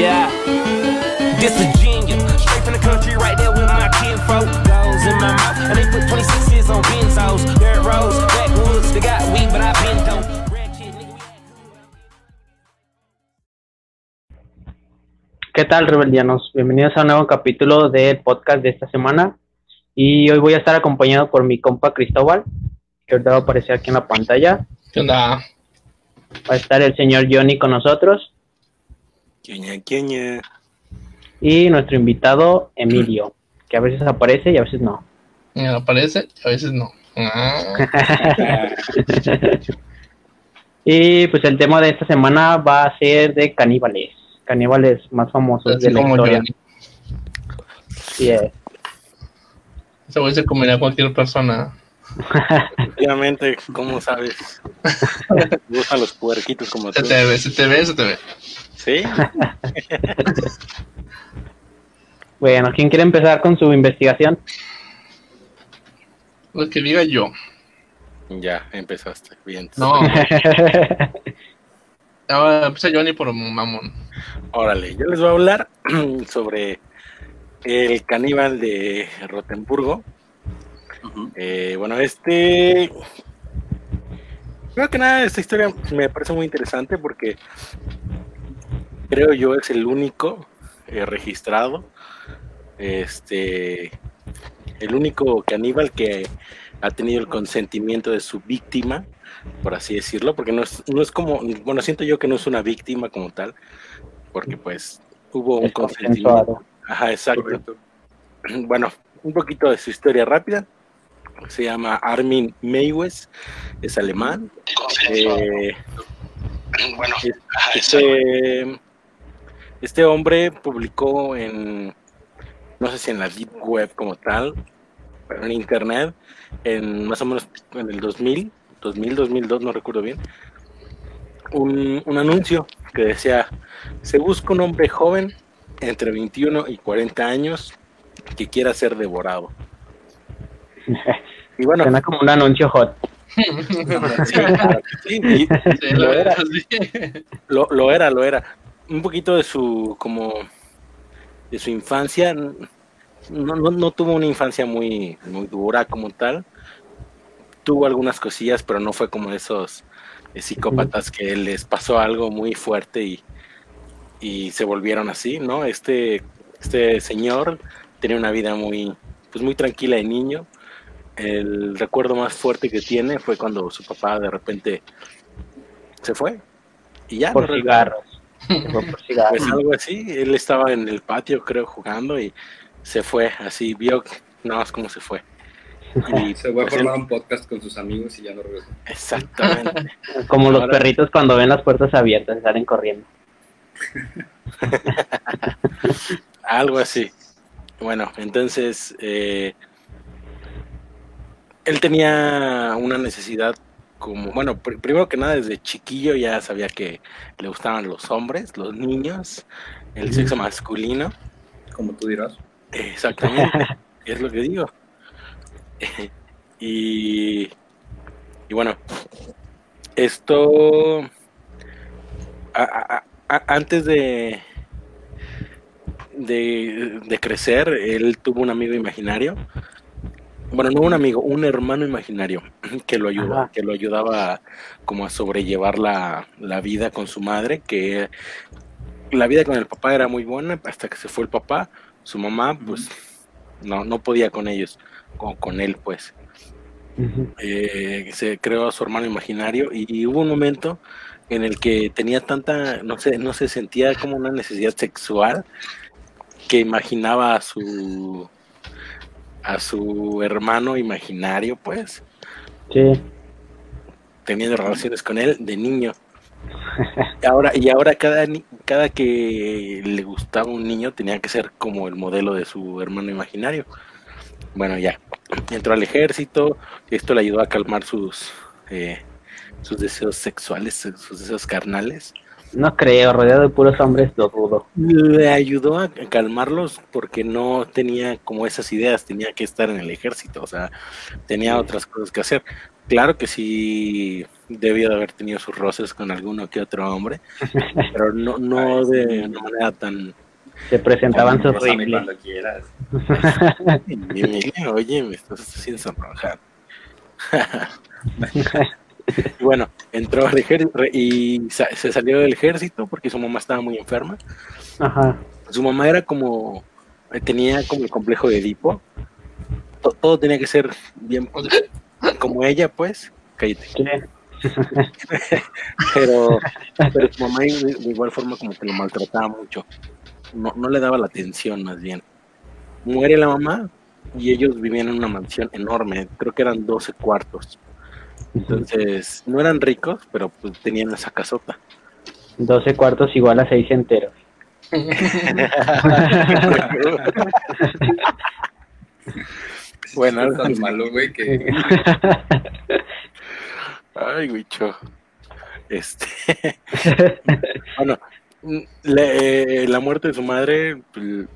Yeah. This Virginia, straight from the country, right there with my kinfolk. Goes in my mouth, and they put 26 years on benzos. Dirt roads, backwoods, they got weed, but I been dope. Ratchet, nigga, we ¿Qué tal, rebeldianos? Bienvenidos a un nuevo capítulo del podcast de esta semana. Y hoy voy a estar acompañado por mi compa Cristóbal, que ahorita va a aparecer aquí en la pantalla. ¿Qué onda? Va a estar el señor Johnny con nosotros Queña, queña. y nuestro invitado Emilio, que a veces aparece y a veces no. Me aparece, a veces no. Ah, y pues el tema de esta semana va a ser de caníbales, caníbales más famosos así de la historia. Sí, es. Ese güey se comería a cualquier persona. Efectivamente, ¿cómo sabes? Me gustan los puerquitos como Se tú. te ve, se te ve, se te ve. ¿Sí? Bueno, ¿quién quiere empezar con su investigación? Lo que diga yo. Ya, empezaste. Bien. No, ahora empieza Johnny por mamón. Órale, yo les voy a hablar sobre el caníbal de Rotenburgo. Eh, bueno, este. Primero que nada, esta historia me parece muy interesante porque creo yo es el único eh, registrado. Este. El único caníbal que ha tenido el consentimiento de su víctima, por así decirlo, porque no es, no es como. Bueno, siento yo que no es una víctima como tal, porque pues hubo un Es consentimiento. Ajá, exacto. Bueno, un poquito de su historia rápida. Se llama Armin Meiwes, es alemán. Eh, Bueno, este, este hombre publicó en, no sé si en la Deep Web como tal, pero en Internet, en más o menos en el 2000, 2000, 2002, no recuerdo bien, un, un anuncio que decía, se busca un hombre joven entre 21 y 40 años que quiera ser devorado. Y bueno, Suena como un anuncio hot. sí, sí, Sí, Lo lo era. sí. Lo, lo era, lo era. Un poquito de su, como, de su infancia. No, no, no tuvo una infancia muy, muy dura como tal. Tuvo algunas cosillas, pero no fue como esos eh, psicópatas que les pasó algo muy fuerte y, y se volvieron así, ¿no? Este, este señor tenía una vida muy, pues muy tranquila de niño. El recuerdo más fuerte que tiene fue cuando su papá de repente se fue. Y ya, Por no cigarros. Pues algo así, él estaba en el patio, creo, jugando y se fue, así vio que- nada más cómo se fue. Y Se fue a pues, él- formar un podcast con sus amigos y ya no regresó. exactamente. Como los perritos cuando ven las puertas abiertas y salen corriendo. algo así. Bueno, entonces eh, él tenía una necesidad como, bueno, pr- primero que nada desde chiquillo ya sabía que le gustaban los hombres, los niños, el sexo masculino. Como tú dirás. Exactamente, es lo que digo. y, y bueno, esto a- a- a- antes de, de de crecer, él tuvo un amigo imaginario. Bueno, no un amigo, un hermano imaginario que lo ayudaba, Ajá. que lo ayudaba como a sobrellevar la, la vida con su madre, que la vida con el papá era muy buena hasta que se fue el papá su mamá pues no, no podía con ellos, con, con él pues. Eh, se creó a su hermano imaginario y, y hubo un momento en el que tenía tanta, no sé, no se sentía como una necesidad sexual que imaginaba a su a su hermano imaginario pues Sí. teniendo relaciones con él de niño. Y ahora, y ahora cada, cada que le gustaba un niño tenía que ser como el modelo de su hermano imaginario. Bueno, ya. Entró al ejército, y esto le ayudó a calmar sus, eh, sus deseos sexuales, sus deseos carnales. No creo, rodeado de puros hombres lo dudo. Le ayudó a calmarlos porque no tenía como esas ideas, tenía que estar en el ejército, o sea, tenía otras cosas que hacer. Claro que sí debió de haber tenido sus roces con alguno que otro hombre, pero no, no de una manera tan... Se presentaban sus rifles. oye, me estás haciendo sonrojar. Bueno, entró al ejército y se salió del ejército porque su mamá estaba muy enferma. Ajá. Su mamá era como, tenía como el complejo de Edipo. To- Todo tenía que ser bien como ella, pues. Cállate. Pero, pero su mamá de, de igual forma como que lo maltrataba mucho. No, no le daba la atención, más bien. Muere la mamá y ellos vivían en una mansión enorme. Creo que eran 12 cuartos. Entonces, no eran ricos, pero pues tenían esa casota. 12 cuartos igual a 6 enteros. bueno, es tan malo, güey, que Ay, bicho. Este. bueno, le- eh, la muerte de su madre pues,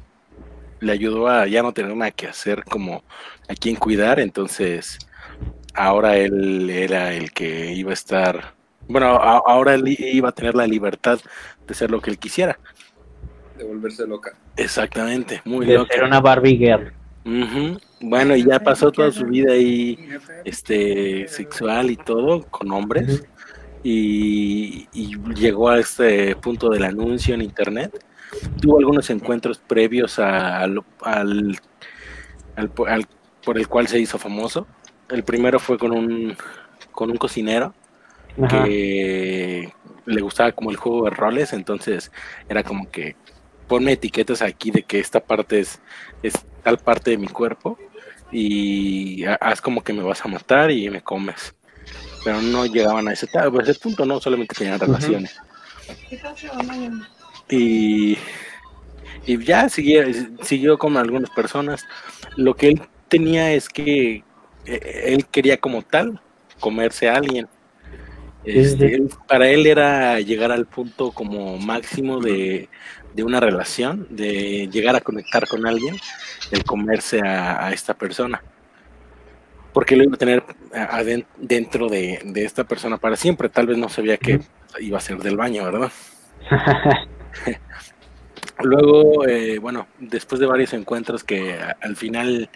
le ayudó a ya no tener nada que hacer como a quien cuidar, entonces ahora él era el que iba a estar. Bueno, a- ahora él iba a tener la libertad de ser lo que él quisiera. de volverse loca. Exactamente, muy De loco. ser una Barbie Girl. Ujú. Bueno, y ya pasó toda su vida ahí este sexual y todo con hombres y, y llegó a este punto del anuncio en internet tuvo algunos encuentros previos a- al, al, al- al- por el cual se hizo famoso el primero fue con un con un cocinero Ajá. que le gustaba como el juego de roles entonces era como que ponme etiquetas aquí de que esta parte es, es tal parte de mi cuerpo y ha- haz como que me vas a matar y me comes. Pero no llegaban a ese, a ese punto, no, solamente tenían relaciones. Y, y ya siguió, siguió con algunas personas. Lo que él tenía es que él quería como tal comerse a alguien. Este, él- para él era llegar al punto como máximo de, de una relación, de llegar a conectar con alguien, el comerse a, a esta persona. Porque lo iba a tener dentro de, de esta persona para siempre. Tal vez no sabía que iba a ser del baño, ¿verdad? Luego, eh, bueno, después de varios encuentros que al final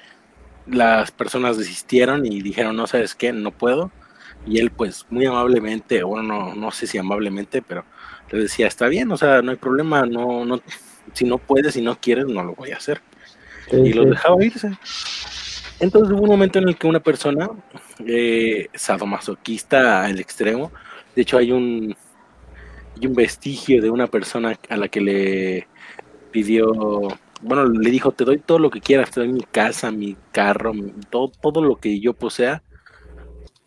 las personas desistieron y dijeron, no sabes qué, no puedo. Y él pues muy amablemente, bueno, no, no sé si amablemente, pero le decía, está bien, o sea, no hay problema, no, no, si no puedes, si no quieres, no lo voy a hacer. Sí, Y los dejaba irse. Entonces hubo un momento en el que una persona, eh, sadomasoquista al extremo, de hecho hay un, hay un vestigio de una persona a la que le pidió, bueno, le dijo, te doy todo lo que quieras, te doy mi casa, mi carro, mi- todo, todo lo que yo posea,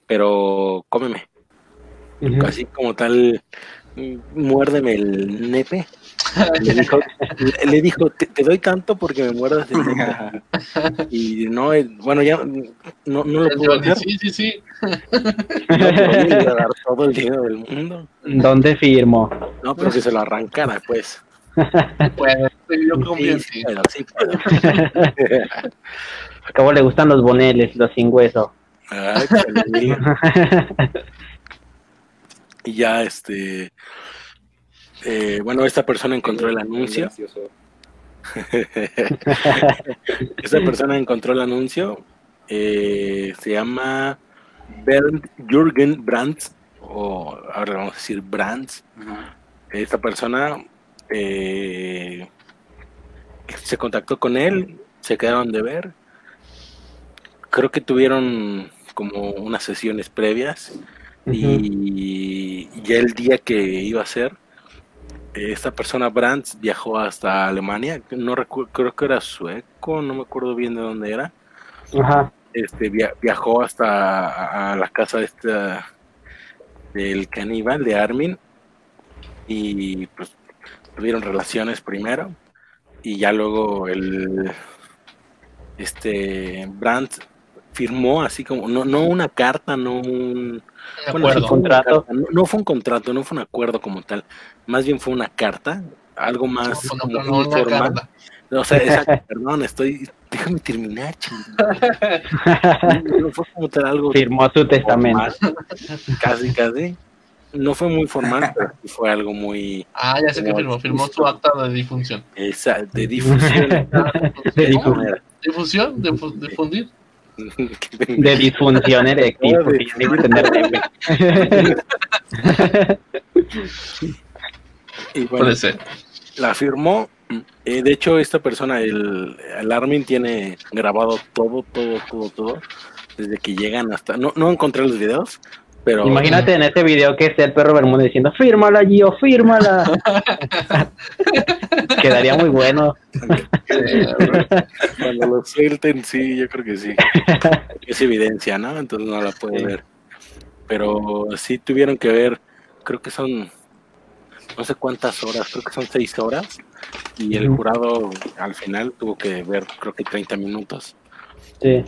pero cómeme. Así como tal, mm, muérdeme el nepe. Le dijo, le- dijo te, te doy tanto porque me muerdas el nepe. Y no, eh, bueno, ya no, no lo pudo hacer. Sí, sí, sí. No, pero yo le iba a dar todo el dinero del mundo. ¿Dónde firmo? No, pero que se lo arrancara, pues. Puede. Yo confío en Sí, ti. sí, pero sí puedo. Al cabo le gustan los boneles, los sin hueso. Ay. Y ya, este. eh, bueno, esta persona encontró el anuncio. Esta persona encontró el anuncio. eh, se llama Bernd Jürgen Brandt. O ahora vamos a decir Brandt. Esta persona eh, se contactó con él. Se quedaron de ver. Creo que tuvieron como unas sesiones previas. Y ya el día que iba a ser, esta persona Brandt viajó hasta Alemania, no recu- creo que era sueco, no me acuerdo bien de dónde era. Ajá. Este via- viajó hasta a, la casa esta del caníbal de Armin y pues tuvieron relaciones primero y ya luego el este Brandt firmó así como no no una carta, no un sí acuerdo. fue Contrato. carta, No, no fue un contrato, no fue un acuerdo como tal. Más bien fue una carta, algo más No, como no, informal, carta. O sea, exacto, perdón, estoy. Déjame terminar, chingada. No fue como tal algo Firmó su testamento. formal, casi, casi. No fue muy formal, pero fue algo muy Ah, ya sé que firmó. Firmó su acta de difunción. esa, de difusión. De, difu- ¿Cómo era? ¿Difusión? ¿Difu- ¿Difundir? de disfunción eréctil, porque de-. Y bueno, Puede ser. la firmó. Eh, de hecho, esta persona, el, el Armin, tiene grabado todo, todo, todo, todo. Desde que llegan hasta. No, no encontré los videos, pero. Imagínate en ese video que esté el perro Bermúdez diciendo, fírmala, Gio, fírmala. Quedaría muy bueno. Cuando lo suelten, sí, yo creo que sí. Es evidencia, ¿no? Entonces no la puede Sí. ver. Pero sí tuvieron que ver, creo que son no sé cuántas horas, creo que son seis horas. Y el jurado al final tuvo que ver, creo que 30 minutos. Sí.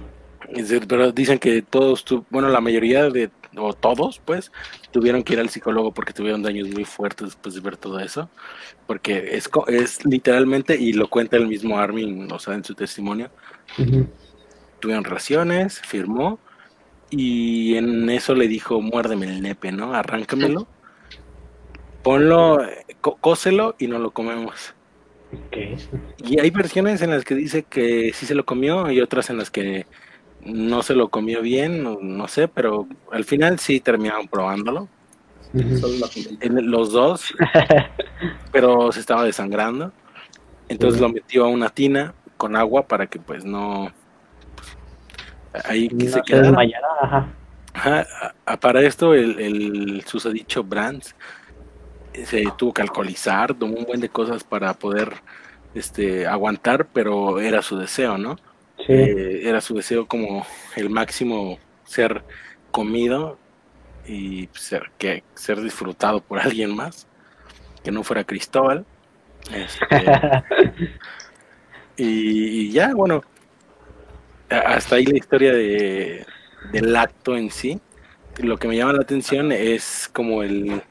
Pero dicen que todos, tu- bueno, la mayoría de, o todos, pues, tuvieron que ir al psicólogo porque tuvieron daños muy fuertes después de ver todo eso. Porque es, es literalmente, y lo cuenta el mismo Armin, o sea, en su testimonio, tuvieron relaciones, firmó, y en eso le dijo, muérdeme el nepe, ¿no? Arráncamelo, ponlo, có- cóselo y no lo comemos. Y hay versiones en las que dice que sí se lo comió y otras en las que no se lo comió bien, no, no sé, pero al final sí terminaron probándolo, en los dos, pero se estaba desangrando. Entonces lo metió a una tina con agua para que pues no... ahí que No se se quedara. ajá. Ajá, a- a- para esto el, el susodicho Brands se tuvo que alcoholizar, tomó un buen de cosas para poder este, aguantar, pero era su deseo, ¿no? Sí. Eh, era su deseo como el máximo ser comido y ser, que, ser disfrutado por alguien más, que no fuera Cristóbal. Este, y, y ya, bueno, hasta ahí la historia de, del acto en sí. Lo que me llama la atención es como el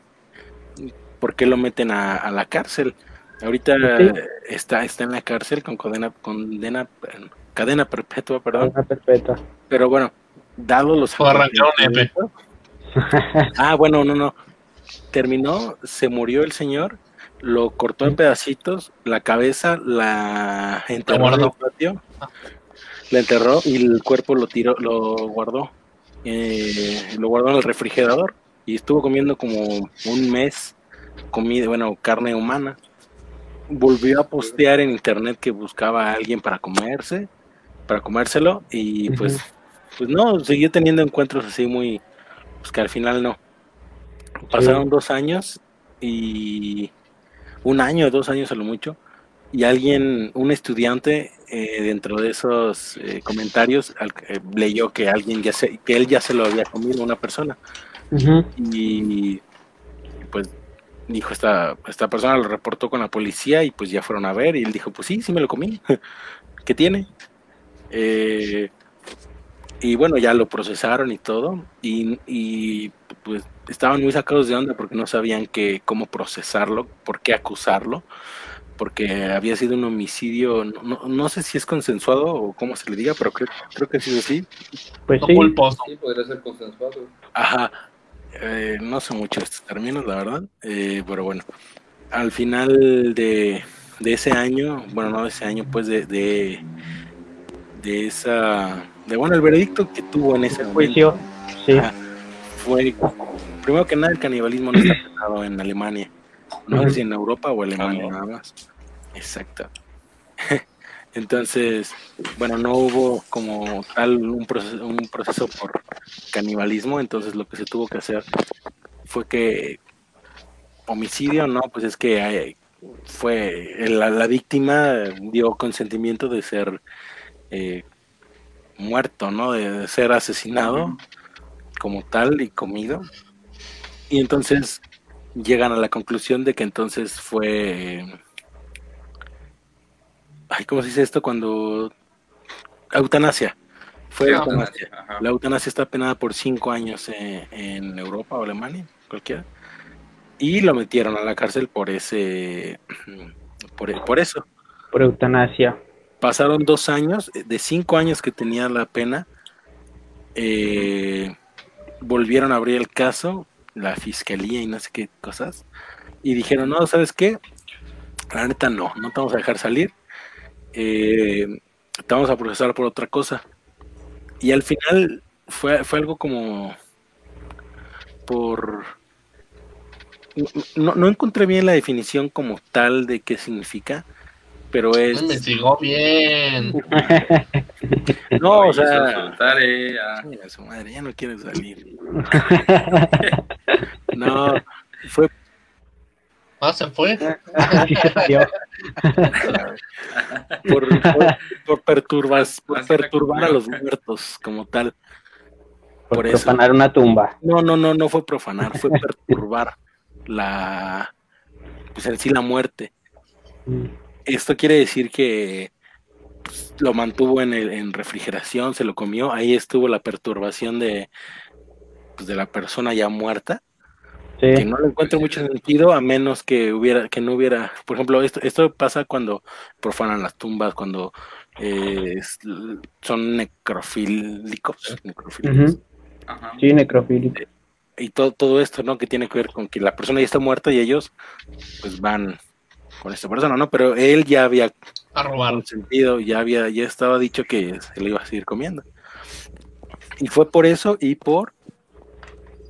por qué lo meten a, a la cárcel. Ahorita Sí. está, está en la cárcel con condena, condena, cadena perpetua, perdón. Una perpetua. Pero bueno, dado los Fue arrancar un nepe. Ah, bueno, no, no. Terminó, se murió el señor, lo cortó en pedacitos, la cabeza la enterró en el patio, la enterró y el cuerpo lo tiró, lo guardó, eh, lo guardó en el refrigerador y estuvo comiendo como un mes comida, bueno, carne humana. Volvió a postear en internet que buscaba a alguien para comerse, para comérselo y pues, pues no, siguió teniendo encuentros así muy, pues que al final no. Pasaron dos años y un año, dos años a lo mucho, y alguien, un estudiante eh, dentro de esos eh, comentarios al- eh, leyó que alguien ya se, que él ya se lo había comido una persona. Y pues dijo esta, esta persona lo reportó con la policía y pues ya fueron a ver y él dijo pues sí, sí me lo comí, ¿qué tiene? Eh, y bueno, ya lo procesaron y todo y, y, pues estaban muy sacados de onda porque no sabían que, cómo procesarlo, por qué acusarlo, porque había sido un homicidio, no, no, no sé si es consensuado o cómo se le diga, pero creo, creo que ha sido así. Pues No sí. culposo. Sí, podría ser consensuado. Ajá, eh, no sé mucho estos términos, la verdad, eh, pero bueno, al final de, de ese año, bueno, no de ese año, pues de, de, de esa, de bueno, el veredicto que tuvo en ese juicio. Sí. Fue, primero que nada, el canibalismo no está penado en Alemania, no sé Ujú. si en Europa o Alemania nada más. Exacto. Entonces, bueno, no hubo como tal un proceso, un proceso por canibalismo, entonces lo que se tuvo que hacer fue que homicidio, no, pues es que eh, fue la, la víctima dio consentimiento de ser eh, muerto, ¿no? De, de ser asesinado como tal y comido. Y entonces llegan a la conclusión de que entonces fue... Ay, ¿cómo se dice esto cuando... Eutanasia. Fue Ah, eutanasia. Ajá. La eutanasia está penada por cinco años eh, en Europa o Alemania, cualquiera. Y lo metieron a la cárcel por ese, por, por eso. Por eutanasia. Pasaron dos años, de cinco años que tenía la pena, eh, volvieron a abrir el caso, la fiscalía y no sé qué cosas, y dijeron, no, ¿sabes qué? La neta no, no te vamos a dejar salir, eh, te vamos a procesar por otra cosa. Y al final fue, fue algo como por... No, no encontré bien la definición como tal de qué significa, pero es... Investigó bien. No, o sea... ah. Chinga su madre, ya no quiere salir. No, fue Ah, se fue. Por, por, por perturbas- perturbar a los muertos como tal. Por Por eso. profanar una tumba. No, no, no, no fue profanar, fue perturbar la, pues en sí la muerte. Esto quiere decir que pues, lo mantuvo en, el- en refrigeración, se lo comió, ahí estuvo la perturbación de, pues, de la persona ya muerta. que no le encuentro mucho sentido a menos que hubiera que no hubiera por ejemplo esto esto pasa cuando profanan las tumbas cuando eh, son necrofílicos, necrofílicos. Ajá. Sí, necrofílico. y todo todo esto no que tiene que ver con que la persona ya está muerta y ellos pues van con esta persona no pero él ya había A robar. sentido ya había ya estaba dicho que se lo iba a seguir comiendo. Y fue por eso y por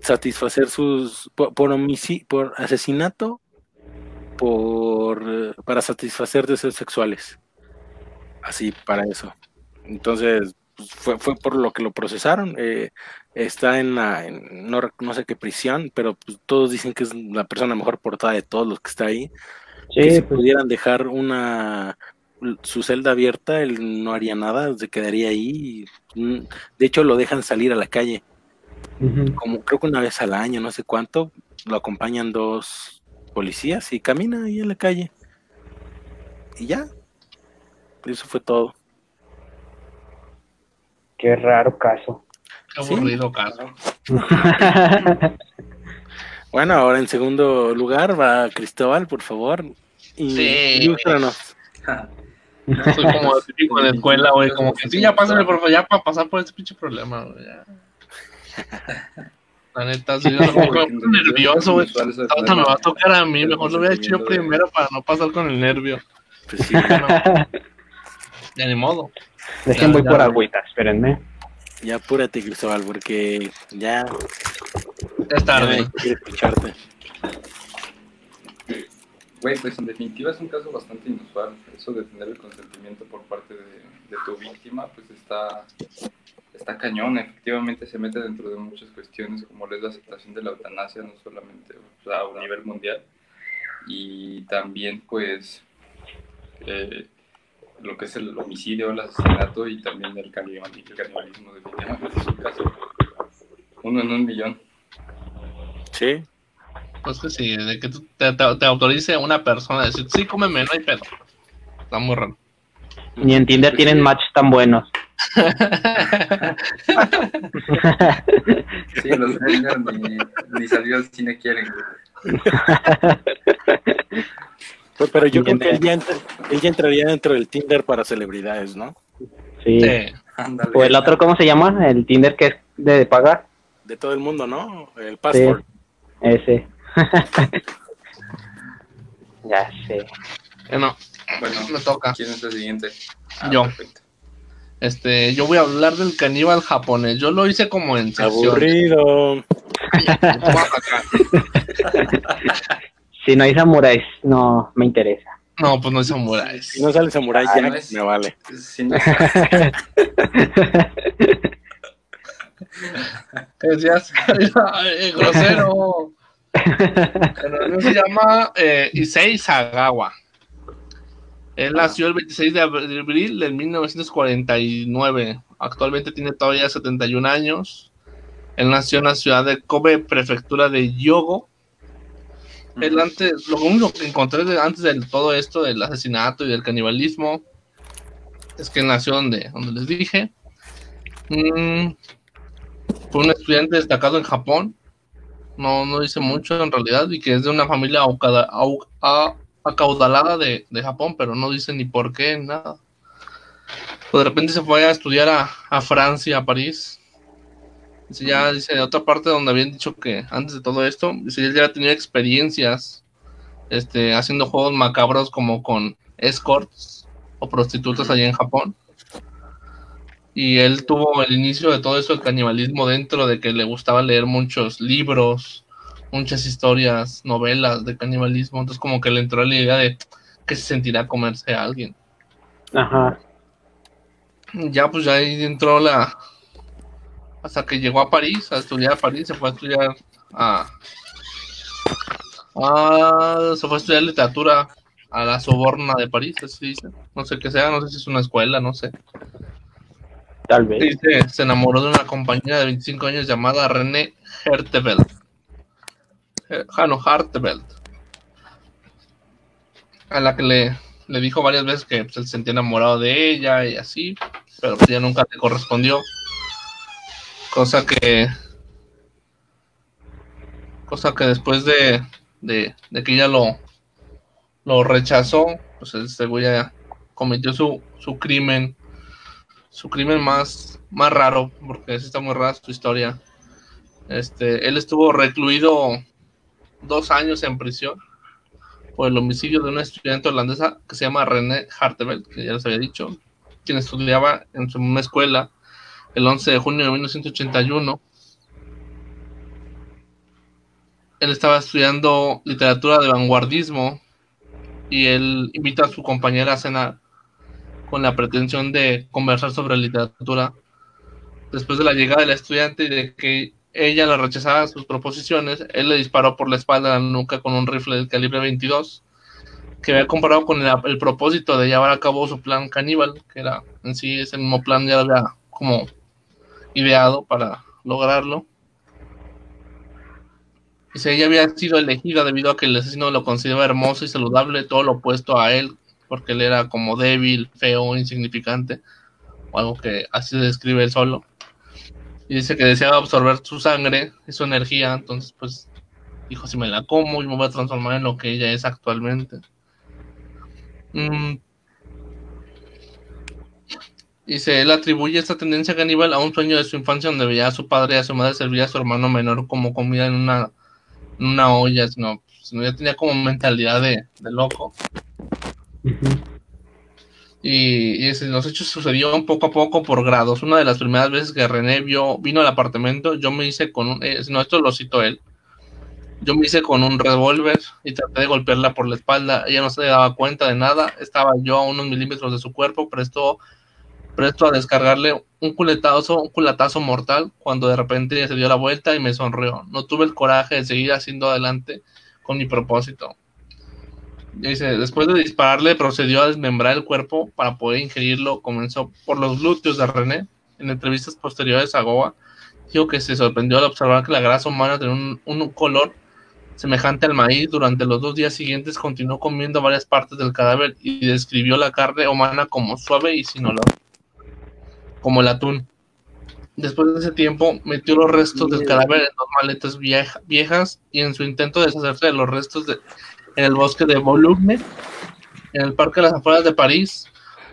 satisfacer sus por, por homicidio por asesinato por para satisfacer deseos sexuales. Así para eso. Entonces pues, fue, fue por lo que lo procesaron. Eh, está en la en- no, no sé qué prisión pero pues, todos dicen que es la persona mejor portada de todos los que está ahí que si pues, pudieran dejar una su celda abierta, él no haría nada, se quedaría ahí. y, mm, De hecho, lo dejan salir a la calle, como creo que una vez al año, no sé cuánto, lo acompañan dos policías y camina ahí en la calle. Y ya. Eso fue todo. qué raro caso. Qué Sí. aburrido caso. Bueno, ahora en segundo lugar va Cristóbal, por favor. Y Sí. ilústranos. Soy como el típico en la escuela, güey. Como que sí, ya pásale, por favor, ya para pasar por este pinche problema, güey. La neta, sí, yo me pongo nervioso, güey. Ahorita me va a tocar a mí, mejor lo hubiera hecho yo primero para no pasar con el nervio. Pues sí, Ya no. Ya ni modo. Dejen voy por agüita, espérenme. ya apúrate, Cristóbal, porque ya, Ya es ya tarde. quiero escucharte. Güey, pues en definitiva es un caso bastante inusual. Eso de tener el consentimiento por parte de, tu víctima, pues está, está cañón. Efectivamente se mete dentro de muchas cuestiones, como es la aceptación de la eutanasia, no solamente o sea, a nivel mundial. Y también, pues, eh, lo que es el homicidio, el asesinato y también el, canibal- el canibalismo. Definitivamente es un caso uno en un millón. Sí, Pues que sí, de que te, te- te autorice una persona a decir, sí, cómeme, no hay pedo. Está muy raro. Ni en Tinder tienen matches tan buenos. Sí, los Tinder ni, ni salir al cine quieren. güey. Pero- Pero yo creo que él ya, entra- él ya entraría dentro del Tinder para celebridades, ¿no? Sí. Sí. Ándale. O el otro, ¿cómo se llama? El Tinder que es de pagar. De todo el mundo, ¿no? El passport. Ese. ya sé. Bueno, Bueno, me toca. ¿quién es el siguiente? Ah, Yo. perfecto. Este, yo voy a hablar del caníbal japonés. Yo lo hice como en sección. Aburrido. Si no hay samuráis, no me interesa. No, pues no es samuráis. Si no sale Samurai Ah, no es- me vale. No- "Ay, grosero. El anime se llama eh, Issei Sagawa. Él nació el 26 de abril de 1949. Actualmente tiene todavía 71 años. Él nació en la ciudad de Kobe, prefectura de Yogo. Él antes, lo único que encontré antes de todo esto, del asesinato y del canibalismo, es que él nació donde, donde les dije. Mm, fue un estudiante destacado en Japón. No, no dice mucho en realidad, y que es de una familia acaudalada de, de Japón, pero no dice ni por qué, nada. Pues de repente se fue a estudiar a, a Francia, a París. Dice, ya, dice, de otra parte donde habían dicho que antes de todo esto, dice, él ya tenía experiencias este, haciendo juegos macabros como con escorts o prostitutas allá en Japón. Y él tuvo el inicio de todo eso, el canibalismo, dentro de que le gustaba leer muchos libros, muchas historias, novelas de canibalismo. Entonces, como que le entró la idea de que se sentirá comerse a alguien. Ajá. Ya, pues ya ahí entró la. Hasta que llegó a París, a estudiar a París, se fue a estudiar a. a- se fue a estudiar literatura a la Soborna de París, así dice. No sé qué sea, no sé si es una escuela, no sé. Se enamoró de una compañera de 25 años llamada René Herteveld. Eh, ah, no, Harteveld. A la que le, le dijo varias veces que pues, se sentía enamorado de ella y así, pero pues, ella nunca le correspondió. Cosa que. Cosa que después de, de, que ella lo, lo rechazó, pues este güey ya cometió su, su crimen su crimen más, más raro, porque sí está muy rara su historia. Este, él estuvo recluido dos años en prisión por el homicidio de una estudiante holandesa que se llama René Harteveld, que ya les había dicho, quien estudiaba en su escuela el 11 de junio de 1981. Él estaba estudiando literatura de vanguardismo y él invita a su compañera a cenar con la pretensión de conversar sobre literatura. Después de la llegada del estudiante y de que ella le rechazaba sus proposiciones, él le disparó por la espalda a la nuca con un rifle del calibre 22, que había comparado con el, propósito de llevar a cabo su plan caníbal, que era en sí ese mismo plan ya había como ideado para lograrlo. Y si ella había sido elegida debido a que el asesino lo consideraba hermoso y saludable, todo lo opuesto a él, porque él era como débil, feo, insignificante, o algo que así se describe él solo. Y dice que deseaba absorber su sangre y su energía, entonces pues dijo, si me la como, yo me voy a transformar en lo que ella es actualmente. Mm. Dice, él atribuye esta tendencia caníbal a un sueño de su infancia donde veía a su padre y a su madre servir a su hermano menor como comida en una, en una olla, sino, sino ya tenía como mentalidad de, de loco. Y, y los hechos sucedieron poco a poco por grados. Una de las primeras veces que René vio, vino al apartamento, yo me hice con un, eh, no, esto lo citó él, yo me hice con un revólver y traté de golpearla por la espalda. Ella no se daba cuenta de nada, estaba yo a unos milímetros de su cuerpo, presto, presto a descargarle un culetazo, un culatazo mortal, cuando de repente ella se dio la vuelta y me sonrió. No tuve el coraje de seguir haciendo adelante con mi propósito. Dice, después de dispararle, procedió a desmembrar el cuerpo para poder ingerirlo. Comenzó por los glúteos de René. En entrevistas posteriores a Goa, dijo que se sorprendió al observar que la grasa humana tenía un, un color semejante al maíz. Durante los dos días siguientes continuó comiendo varias partes del cadáver y describió la carne humana como suave y sin olor, como el atún. Después de ese tiempo, metió los restos del cadáver en dos maletas vieja- viejas y en su intento de deshacerse de los restos de, en el bosque de Boulogne, en el parque de las afueras de París,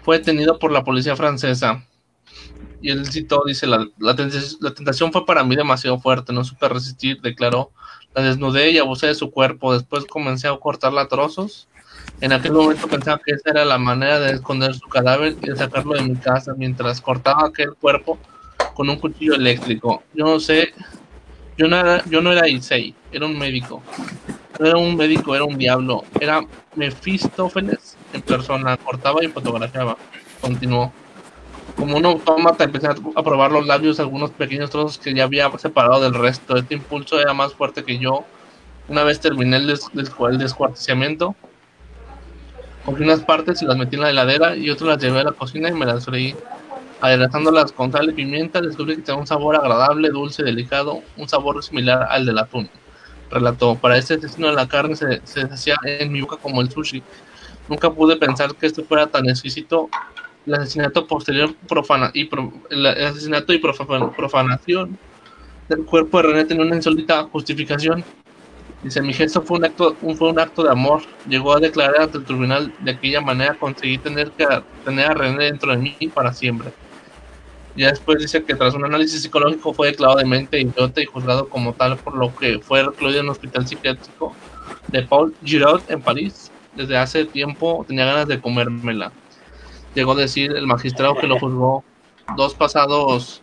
fue detenido por la policía francesa. Y él citó, dice, la, la, la tentación fue para mí demasiado fuerte, no supe resistir, declaró. La desnudé y abusé de su cuerpo, después comencé a cortarla a trozos. En aquel momento pensaba que esa era la manera de esconder su cadáver y de sacarlo de mi casa mientras cortaba aquel cuerpo con un cuchillo eléctrico. Yo no sé, yo no era, yo no era Issei, era un médico. No era un médico, era un diablo. Era Mefistófeles en persona. Cortaba y fotografiaba. Continuó. Como un autómata empecé a probar los labios, algunos pequeños trozos que ya había separado del resto. Este impulso era más fuerte que yo. Una vez terminé el, des descuarticiamiento, cogí unas partes y las metí en la heladera y otras las llevé a la cocina y me las freí. Aderezándolas con sal y pimienta, descubrí que tenía un sabor agradable, dulce, delicado, un sabor similar al del atún relató. Para este asesino la carne se, se deshacía en mi boca como el sushi. Nunca pude pensar que esto fuera tan exquisito. El asesinato posterior profana y el, asesinato y profan, profanación del cuerpo de René tenía una insólita justificación. Dice, mi gesto fue un acto, un, fue un acto de amor. Llegó a declarar ante el tribunal de aquella manera conseguí tener que tener a René dentro de mí para siempre. Ya después dice que tras un análisis psicológico fue declarado de mente idiota y juzgado como tal, por lo que fue recluido en un hospital psiquiátrico de Paul Giraud en París. Desde hace tiempo tenía ganas de comérmela. Llegó a decir el magistrado que lo juzgó dos pasados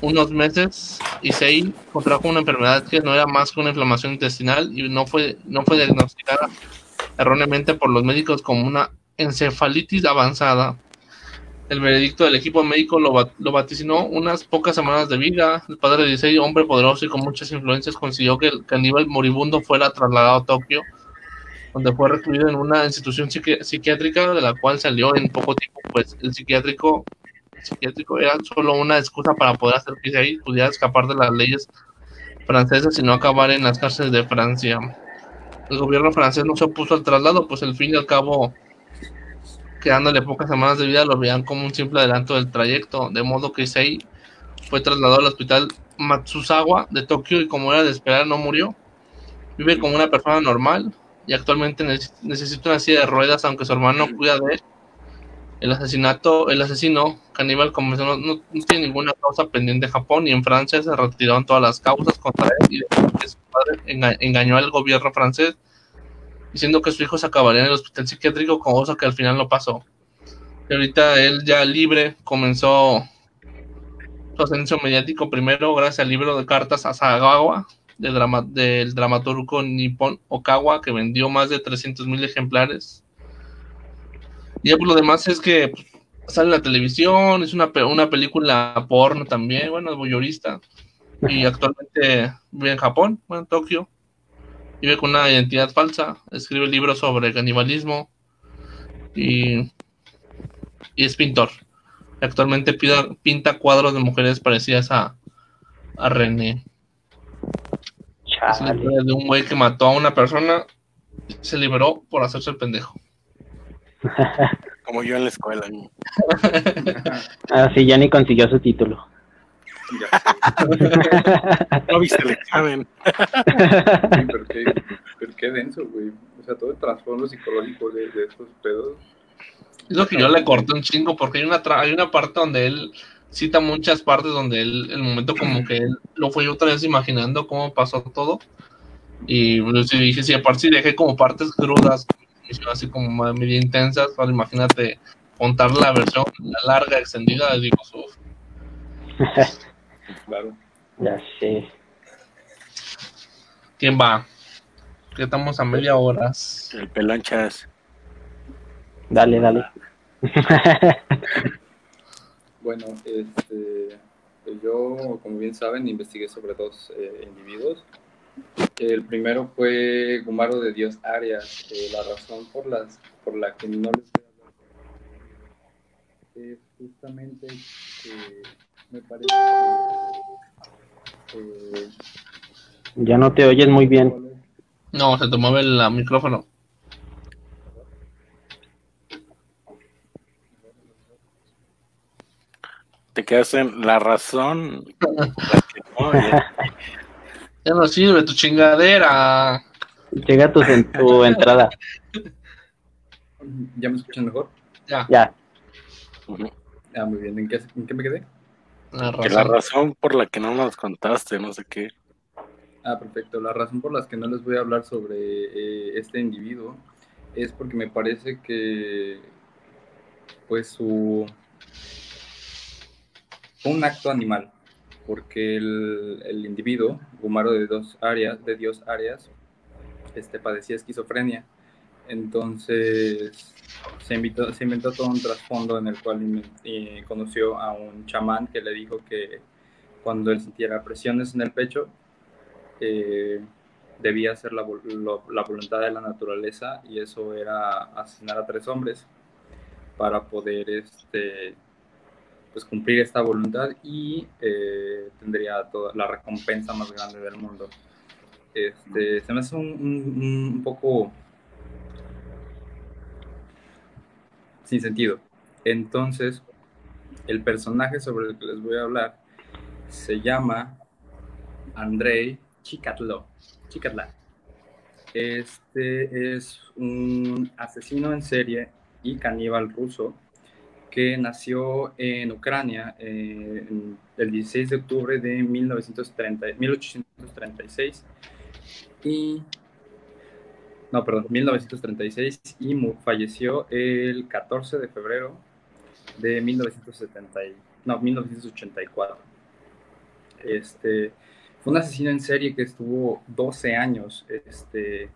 unos meses y se contrajo una enfermedad que no era más que una inflamación intestinal y no fue, no fue diagnosticada erróneamente por los médicos como una encefalitis avanzada. El veredicto del equipo médico lo, lo vaticinó unas pocas semanas de vida. El padre de 16, hombre poderoso y con muchas influencias, consiguió que el caníbal moribundo fuera trasladado a Tokio, donde fue recluido en una institución psiquiátrica de la cual salió en poco tiempo, pues el psiquiátrico psiquiátrico era solo una excusa para poder hacer que ahí pudiera escapar de las leyes francesas y no acabar en las cárceles de Francia. El gobierno francés no se opuso al traslado, pues al fin y al cabo, quedándole pocas semanas de vida, lo veían como un simple adelanto del trayecto, de modo que Issei fue trasladado al hospital Matsuzawa de Tokio y como era de esperar no murió. Vive como una persona normal y actualmente necesita una silla de ruedas aunque su hermano cuida de él el asesinato, el asesino caníbal como no, no, tiene ninguna causa pendiente en Japón y en Francia se retiraron todas las causas contra él y que su padre engañó al gobierno francés diciendo que su hijo se acabaría en el hospital psiquiátrico, cosa que al final no pasó. Y ahorita él ya libre comenzó su ascenso mediático primero gracias al libro de cartas Asagawa del, drama, del dramaturgo Nippon Okawa que vendió más de 300.000 ejemplares y lo demás es que pues, sale en la televisión, es una, una película porno también, bueno, es boyorista. Y actualmente vive en Japón, bueno, en Tokio. Vive con una identidad falsa, escribe libros sobre canibalismo y, y es pintor. Actualmente pida, pinta cuadros de mujeres parecidas a, a René. Es la de un güey que mató a una persona y se liberó por hacerse el pendejo. Como yo en la escuela. ah, sí, ya ni consiguió su título. no viste el examen. pero, qué, pero, qué, denso, güey. O sea, todo el trasfondo psicológico de, de esos pedos. Es lo que yo le corté un chingo, porque hay una, hay una parte donde él cita muchas partes donde él, el momento como que él lo fue otra vez imaginando cómo pasó todo. Y pues, dije, sí, aparte sí dejé como partes crudas así como medio intensas. Imagínate contar la versión larga, extendida, digo, uf. claro. Ya sé. ¿Quién va? Que estamos a media hora. El pelanchas. Dale, dale. bueno, este, yo, como bien saben, investigué sobre dos eh, individuos el primero fue Gumaro de Dios Arias. Eh, la razón por, las, por la que no les voy a hablar es justamente que me parece ya no te oyes muy bien. No, se te mueve el micrófono. Te quedas en la razón. Ya no sirve tu chingadera. Llega tu, en tu entrada. ¿Ya me escuchan mejor? Ya. Ya. Ah, muy bien. ¿En qué, ¿En qué me quedé? La razón. Que la razón por la que no nos contaste, no sé qué. Ah, perfecto. La razón por la que no les voy a hablar sobre eh, este individuo es porque me parece que, pues, su. un acto animal porque el, el individuo, Gumaro de, dos áreas, de Dios Arias, este, padecía esquizofrenia. Entonces se, inventó todo un trasfondo en el cual conoció a un chamán que le dijo que cuando él sintiera presiones en el pecho, eh, debía hacer la, voluntad de la naturaleza y eso era asesinar a tres hombres para poder este, pues cumplir esta voluntad y eh, tendría toda la recompensa más grande del mundo. Este, se me hace un, poco sin sentido. Entonces, el personaje sobre el que les voy a hablar se llama Andrei Chikatilo. Chikatla. Este es un asesino en serie y caníbal ruso que nació en Ucrania eh, el 16 de octubre de 1930, 1836 y no, perdón, 1936 y falleció el 14 de febrero de 1970, y- no, 1984. Este, fue un asesino en serie que estuvo 12 años este,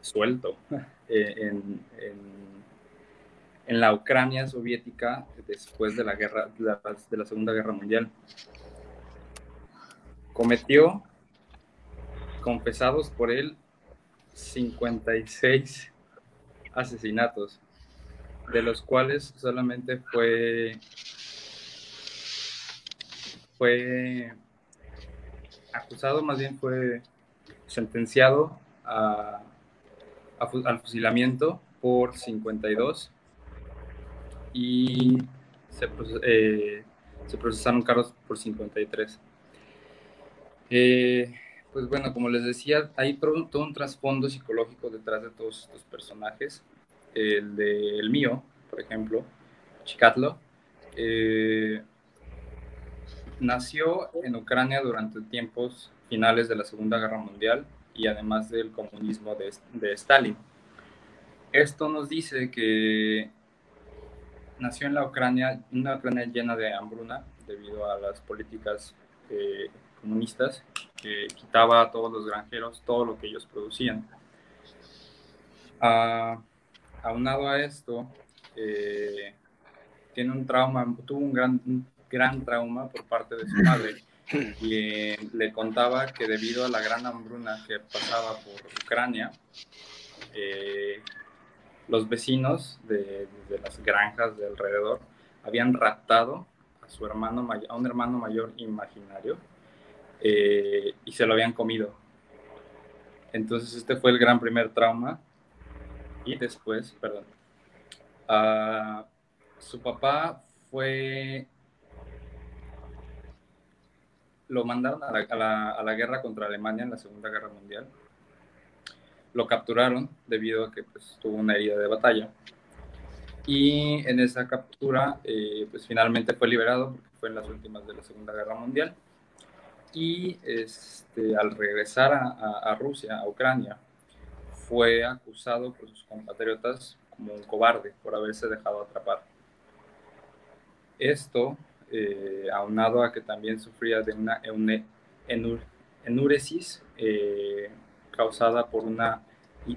suelto eh, en, en- la Ucrania soviética después de la, guerra, de la Segunda Guerra Mundial. Cometió, confesados por él, 56 asesinatos, de los cuales solamente fue fue acusado, más bien fue sentenciado a, al fusilamiento por 52 y se, eh, se procesaron cargos por 53. Eh, pues bueno, como les decía, hay todo, un trasfondo psicológico detrás de todos estos personajes. El de el mío, por ejemplo, Chikatlo, eh, nació en Ucrania durante tiempos finales de la Segunda Guerra Mundial y además del comunismo de, de Stalin. Esto nos dice que nació en la Ucrania, una Ucrania llena de hambruna debido a las políticas eh, comunistas que quitaba a todos los granjeros todo lo que ellos producían. Ah, aunado a esto, eh, tiene un trauma, tuvo un gran, un gran trauma por parte de su madre, quien le contaba que debido a la gran hambruna que pasaba por Ucrania, eh, los vecinos de, de, las granjas de alrededor habían raptado a su hermano mayor, a un hermano mayor imaginario eh, y se lo habían comido. Entonces este fue el gran primer trauma y después, perdón, uh, su papá fue lo mandaron a la, a, la, a la, guerra contra Alemania en la Segunda Guerra Mundial. Lo capturaron debido a que pues, tuvo una herida de batalla. Y en esa captura, eh, pues finalmente fue liberado porque fue en las últimas de la Segunda Guerra Mundial. Y este, al regresar a, Rusia, a Ucrania, fue acusado por sus compatriotas como un cobarde por haberse dejado atrapar. Esto eh, aunado a que también sufría de una enur enuresis eh, causada por una,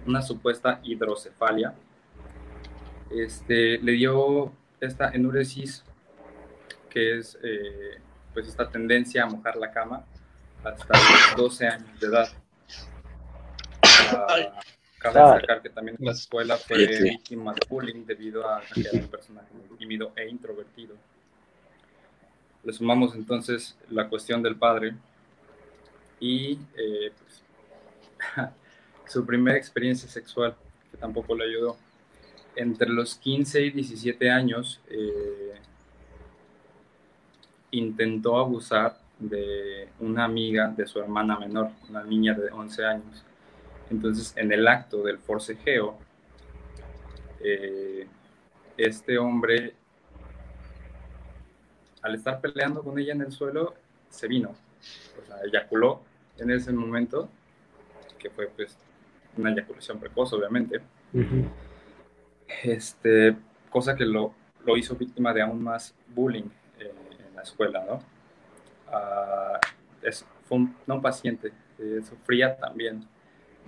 una supuesta hidrocefalia. Este, le dio esta enuresis, que es eh, pues esta tendencia a mojar la cama, hasta los 12 años de edad. Uh, cabe destacar que también en la escuela fue víctima de bullying debido a que era un personaje tímido e introvertido. Le sumamos entonces la cuestión del padre y eh, pues, su primera experiencia sexual, que tampoco le ayudó. Entre los 15 y 17 años eh, intentó abusar de una amiga de su hermana menor, una niña de 11 años. Entonces, en el acto del forcejeo, eh, este hombre al estar peleando con ella en el suelo, se vino, o sea, eyaculó en ese momento, que fue pues una eyaculación precoz, obviamente, uh -huh. este, cosa que lo, lo, hizo víctima de aún más bullying la escuela, ¿no? Uh, es, fue un, no un paciente, eh, sufría también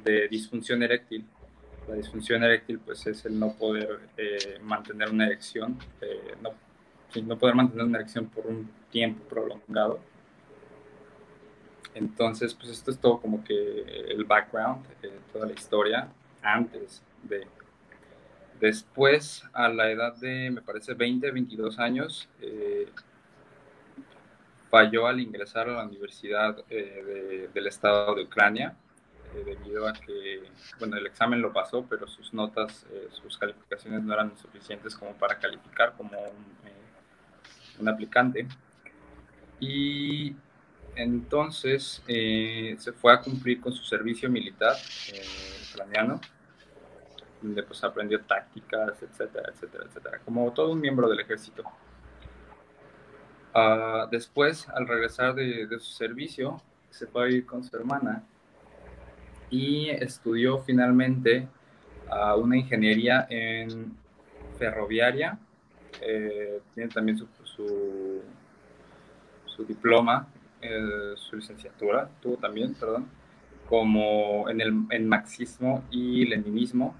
de disfunción eréctil. La disfunción eréctil pues es el no poder eh, mantener una erección, eh, no no poder mantener una erección por un tiempo prolongado. Entonces, pues esto es todo como que el background, toda la historia antes de... Después, a la edad de, me parece, 20, 22 años, falló al ingresar a la Universidad eh, de, del Estado de Ucrania, eh, debido a que, bueno, el examen lo pasó, pero sus notas, eh, sus calificaciones no eran suficientes como para calificar como un, un aplicante y entonces se fue a cumplir con su servicio militar ucraniano, donde pues aprendió tácticas, etcétera, etcétera, etcétera, como todo un miembro del ejército. Después, al regresar de, su servicio, se fue a ir con su hermana y estudió finalmente una ingeniería en ferroviaria. Eh, tiene también su, su, su diploma, eh, su licenciatura, tuvo también, perdón, como en el en marxismo y leninismo.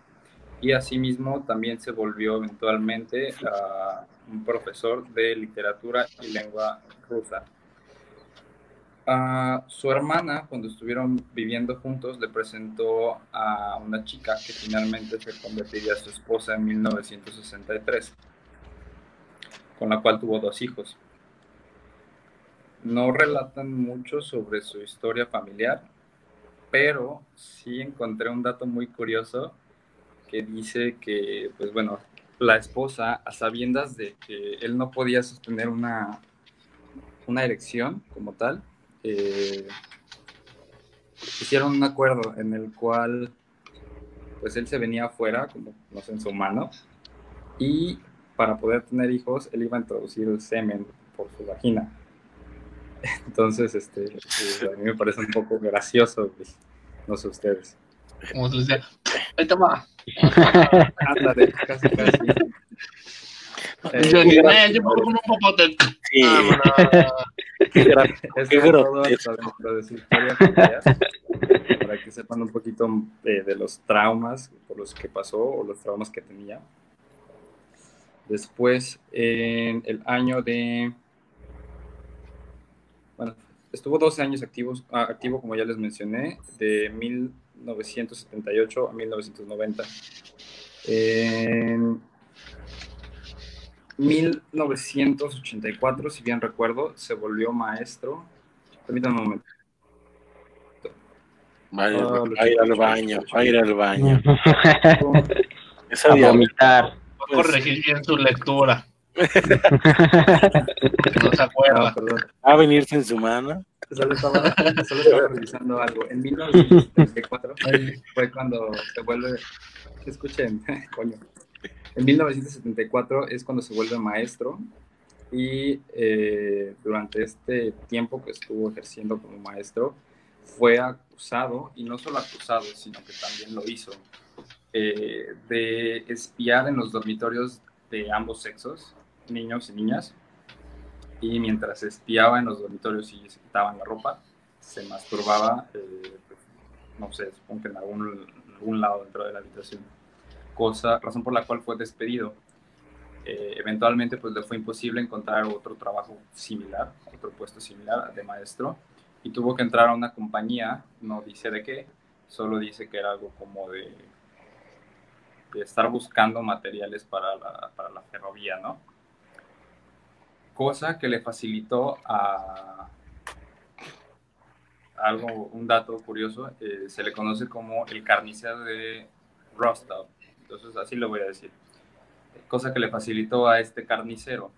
Y asimismo también se volvió eventualmente uh, un profesor de literatura y lengua rusa. Uh, su hermana, cuando estuvieron viviendo juntos, le presentó a una chica que finalmente se convertiría a su esposa en 1963, con la cual tuvo dos hijos. No relatan mucho sobre su historia familiar, pero sí encontré un dato muy curioso que dice que, pues bueno, la esposa, a sabiendas de que él no podía sostener una, una erección como tal, eh, hicieron un acuerdo en el cual pues él se venía afuera, como no sé, en su mano, y para poder tener hijos, él iba a introducir el semen por su vagina. Entonces, este, pues, a mí me parece un poco gracioso, no sé ustedes. Como se decía, ahí toma. Ándale, casi, casi. Eh, yo ni eh, yo pongo un popote. Sí. Es hasta dentro de su historia para que sepan un poquito eh, de los traumas por los que pasó o los traumas que tenía. Después, en el año de... Bueno, estuvo 12 años activos, ah, activo, como ya les mencioné, de 1978 a 1990. En 1984, si bien recuerdo, se volvió maestro. Permítanme un momento. Vaya, Ah, a ir al baño, a ir al baño. a Esa diabetes, vomitar. A corregir bien su lectura. No se acuerda. perdón. va a venirse en su mano. Solo estaba, solo estaba revisando algo. En 1974 fue cuando se vuelve. Escuchen, coño. En 1974 es cuando se vuelve maestro y eh, durante este tiempo que estuvo ejerciendo como maestro fue acusado, y no solo acusado, sino que también lo hizo, eh, de espiar en los dormitorios de ambos sexos, niños y niñas, y mientras espiaba en los dormitorios y se quitaban la ropa, se masturbaba, eh, no sé, supongo que en algún, algún lado dentro de la habitación. Cosa, razón por la cual fue despedido. Eh, eventualmente, pues le fue imposible encontrar otro trabajo similar, otro puesto similar de maestro, y tuvo que entrar a una compañía, no dice de qué, solo dice que era algo como de, de estar buscando materiales para la, para la ferrovía, ¿no? Cosa que le facilitó a algo, un dato curioso, eh, se le conoce como el carnicero de Rostov, entonces así lo voy a decir, cosa que le facilitó a este carnicero,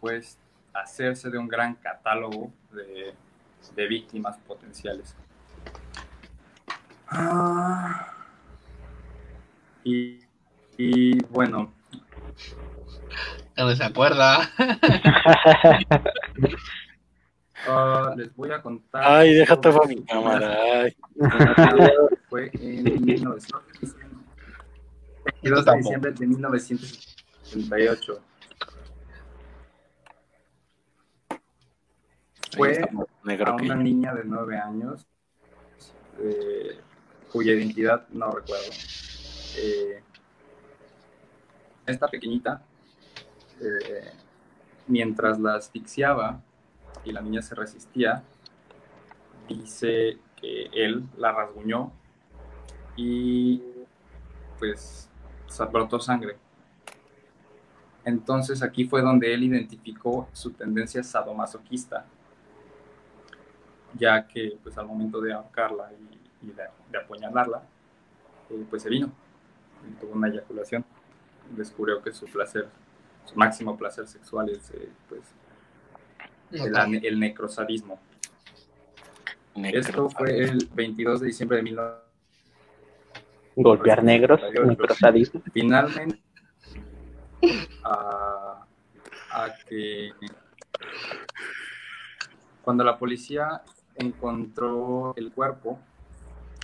pues hacerse de un gran catálogo de, víctimas potenciales. Ah. Y, y bueno, no se acuerda. Ah, les voy a contar. Ay, déjate para mi cámara. Ay. Fue en 1900 22 de diciembre de 1978. Fue Negro a que una niña de 9 años, eh, cuya identidad no recuerdo. Eh, esta pequeñita, eh, mientras la asfixiaba y la niña se resistía, dice que él la rasguñó y pues brotó sangre. Entonces aquí fue donde él identificó su tendencia sadomasoquista, ya que pues al momento de ahorcarla y, de apuñalarla, eh, pues se vino, y tuvo una eyaculación, descubrió que su placer, su máximo placer sexual es eh, pues el, necrosadismo. Necro. Esto fue el 22 de diciembre de 1900. Golpear negros, necrosadismo. Finalmente, a, a que cuando la policía encontró el cuerpo,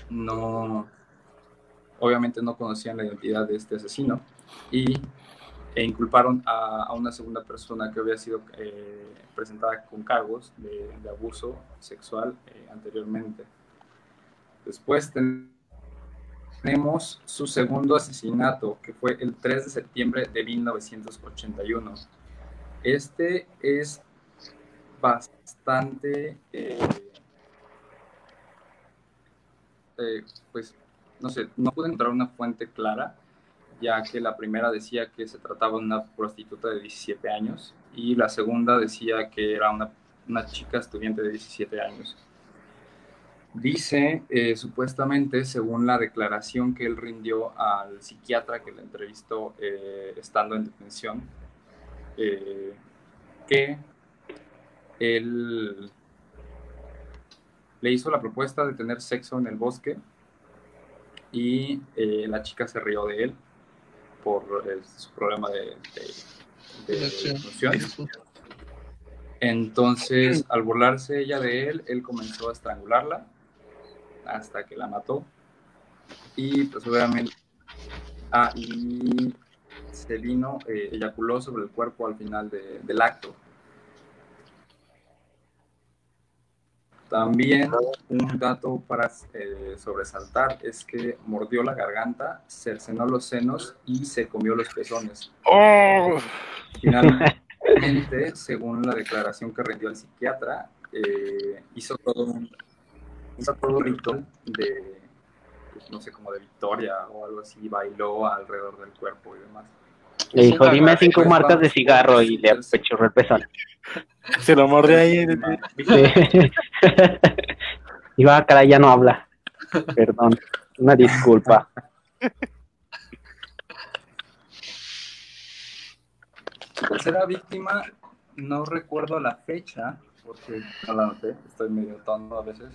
no, obviamente no conocían la identidad de este asesino y e inculparon a, una segunda persona que había sido eh, presentada con cargos de, abuso sexual eh, anteriormente. Después ten- tenemos su segundo asesinato, que fue el 3 de septiembre de 1981. Este es bastante, eh, pues, no sé, no pude encontrar una fuente clara, ya que la primera decía que se trataba de una prostituta de 17 años y la segunda decía que era una, una chica estudiante de 17 años. Dice, eh, supuestamente, según la declaración que él rindió al psiquiatra que le entrevistó eh, estando en detención, eh, que él le hizo la propuesta de tener sexo en el bosque y la chica se rió de él por su problema de, de. Entonces, al burlarse ella de él, él comenzó a estrangularla hasta que la mató. Y pues obviamente, ah, y se vino, eh, eyaculó sobre el cuerpo al final de- del acto. También un dato para eh, sobresaltar es que mordió la garganta, cercenó los senos y se comió los pezones. ¡Oh! Finalmente, según la declaración que rindió el psiquiatra, eh, hizo todo un, hizo todo un ritual de, pues, no sé, como de victoria o algo así, bailó alrededor del cuerpo y demás. Le dijo, dime cinco marcas de cigarro y le apechurró el pezón. Se lo mordió ahí. Sí. y va, caray, ya no habla. Perdón, una disculpa. Tercera víctima, no recuerdo la fecha, porque no la noté, estoy medio tonto a veces,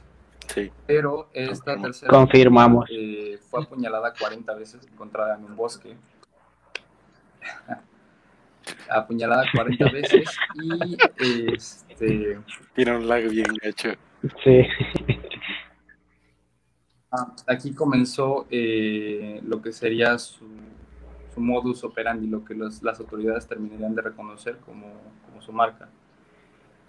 Sí. pero esta tercera Confirmamos. eh, fue apuñalada 40 veces, encontrada en un bosque. Apuñalada 40 veces y este, Tiene un lag bien gacho. Sí. ah, aquí comenzó eh, lo que sería su, su modus operandi, lo que los- las autoridades terminarían de reconocer como, como su marca.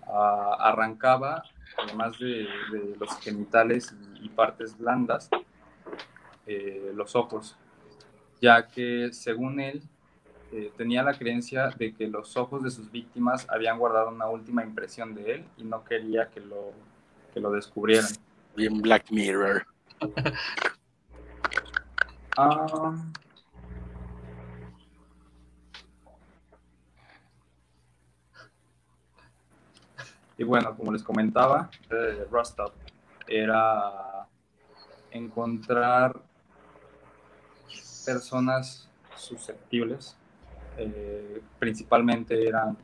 Ah, arrancaba, además de, de los genitales y, y partes blandas, eh, los ojos, ya que según él eh, tenía la creencia de que los ojos de sus víctimas habían guardado una última impresión de él y no quería que lo, que lo descubrieran. Bien Black Mirror. Ah, y bueno, como les comentaba, eh, Rust Up era encontrar personas susceptibles, eh, principalmente eran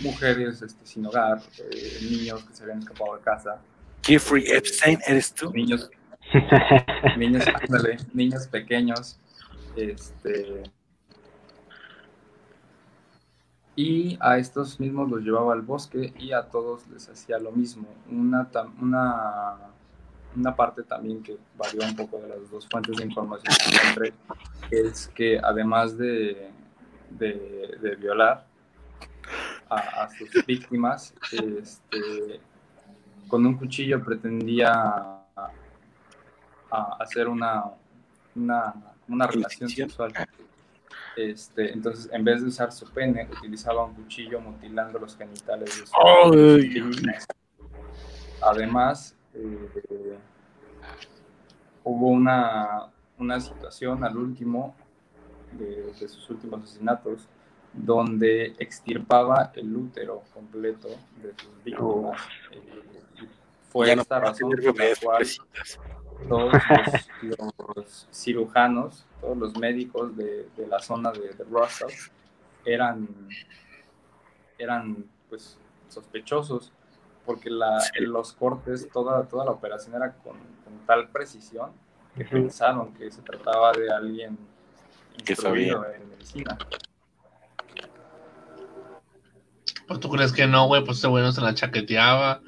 mujeres este, sin hogar, eh, niños que se habían escapado de casa, Jeffrey Epstein, ¿eres tú? niños niños, ándale, niños pequeños, este, y a estos mismos los llevaba al bosque y a todos les hacía lo mismo. Una, una, una parte también que varió un poco de las dos fuentes de información que encontré es que además de, de, de violar a, a sus víctimas, este, con un cuchillo pretendía a hacer una, una, una relación sexual. Este, entonces, en vez de usar su pene, utilizaba un cuchillo mutilando los genitales de sus. Además, eh, hubo una, una situación al último de, de sus últimos asesinatos donde extirpaba el útero completo de sus víctimas. Eh, fue Ya no esta puedo razón por la cual todos los, los cirujanos, todos los médicos de, de la zona de, de Russell eran, eran pues sospechosos, porque la, los cortes, toda, toda la operación era con, con tal precisión que Ujú. pensaron que se trataba de alguien Que medicina. Pues tú crees que no, güey, pues ese güey no se la chaqueteaba.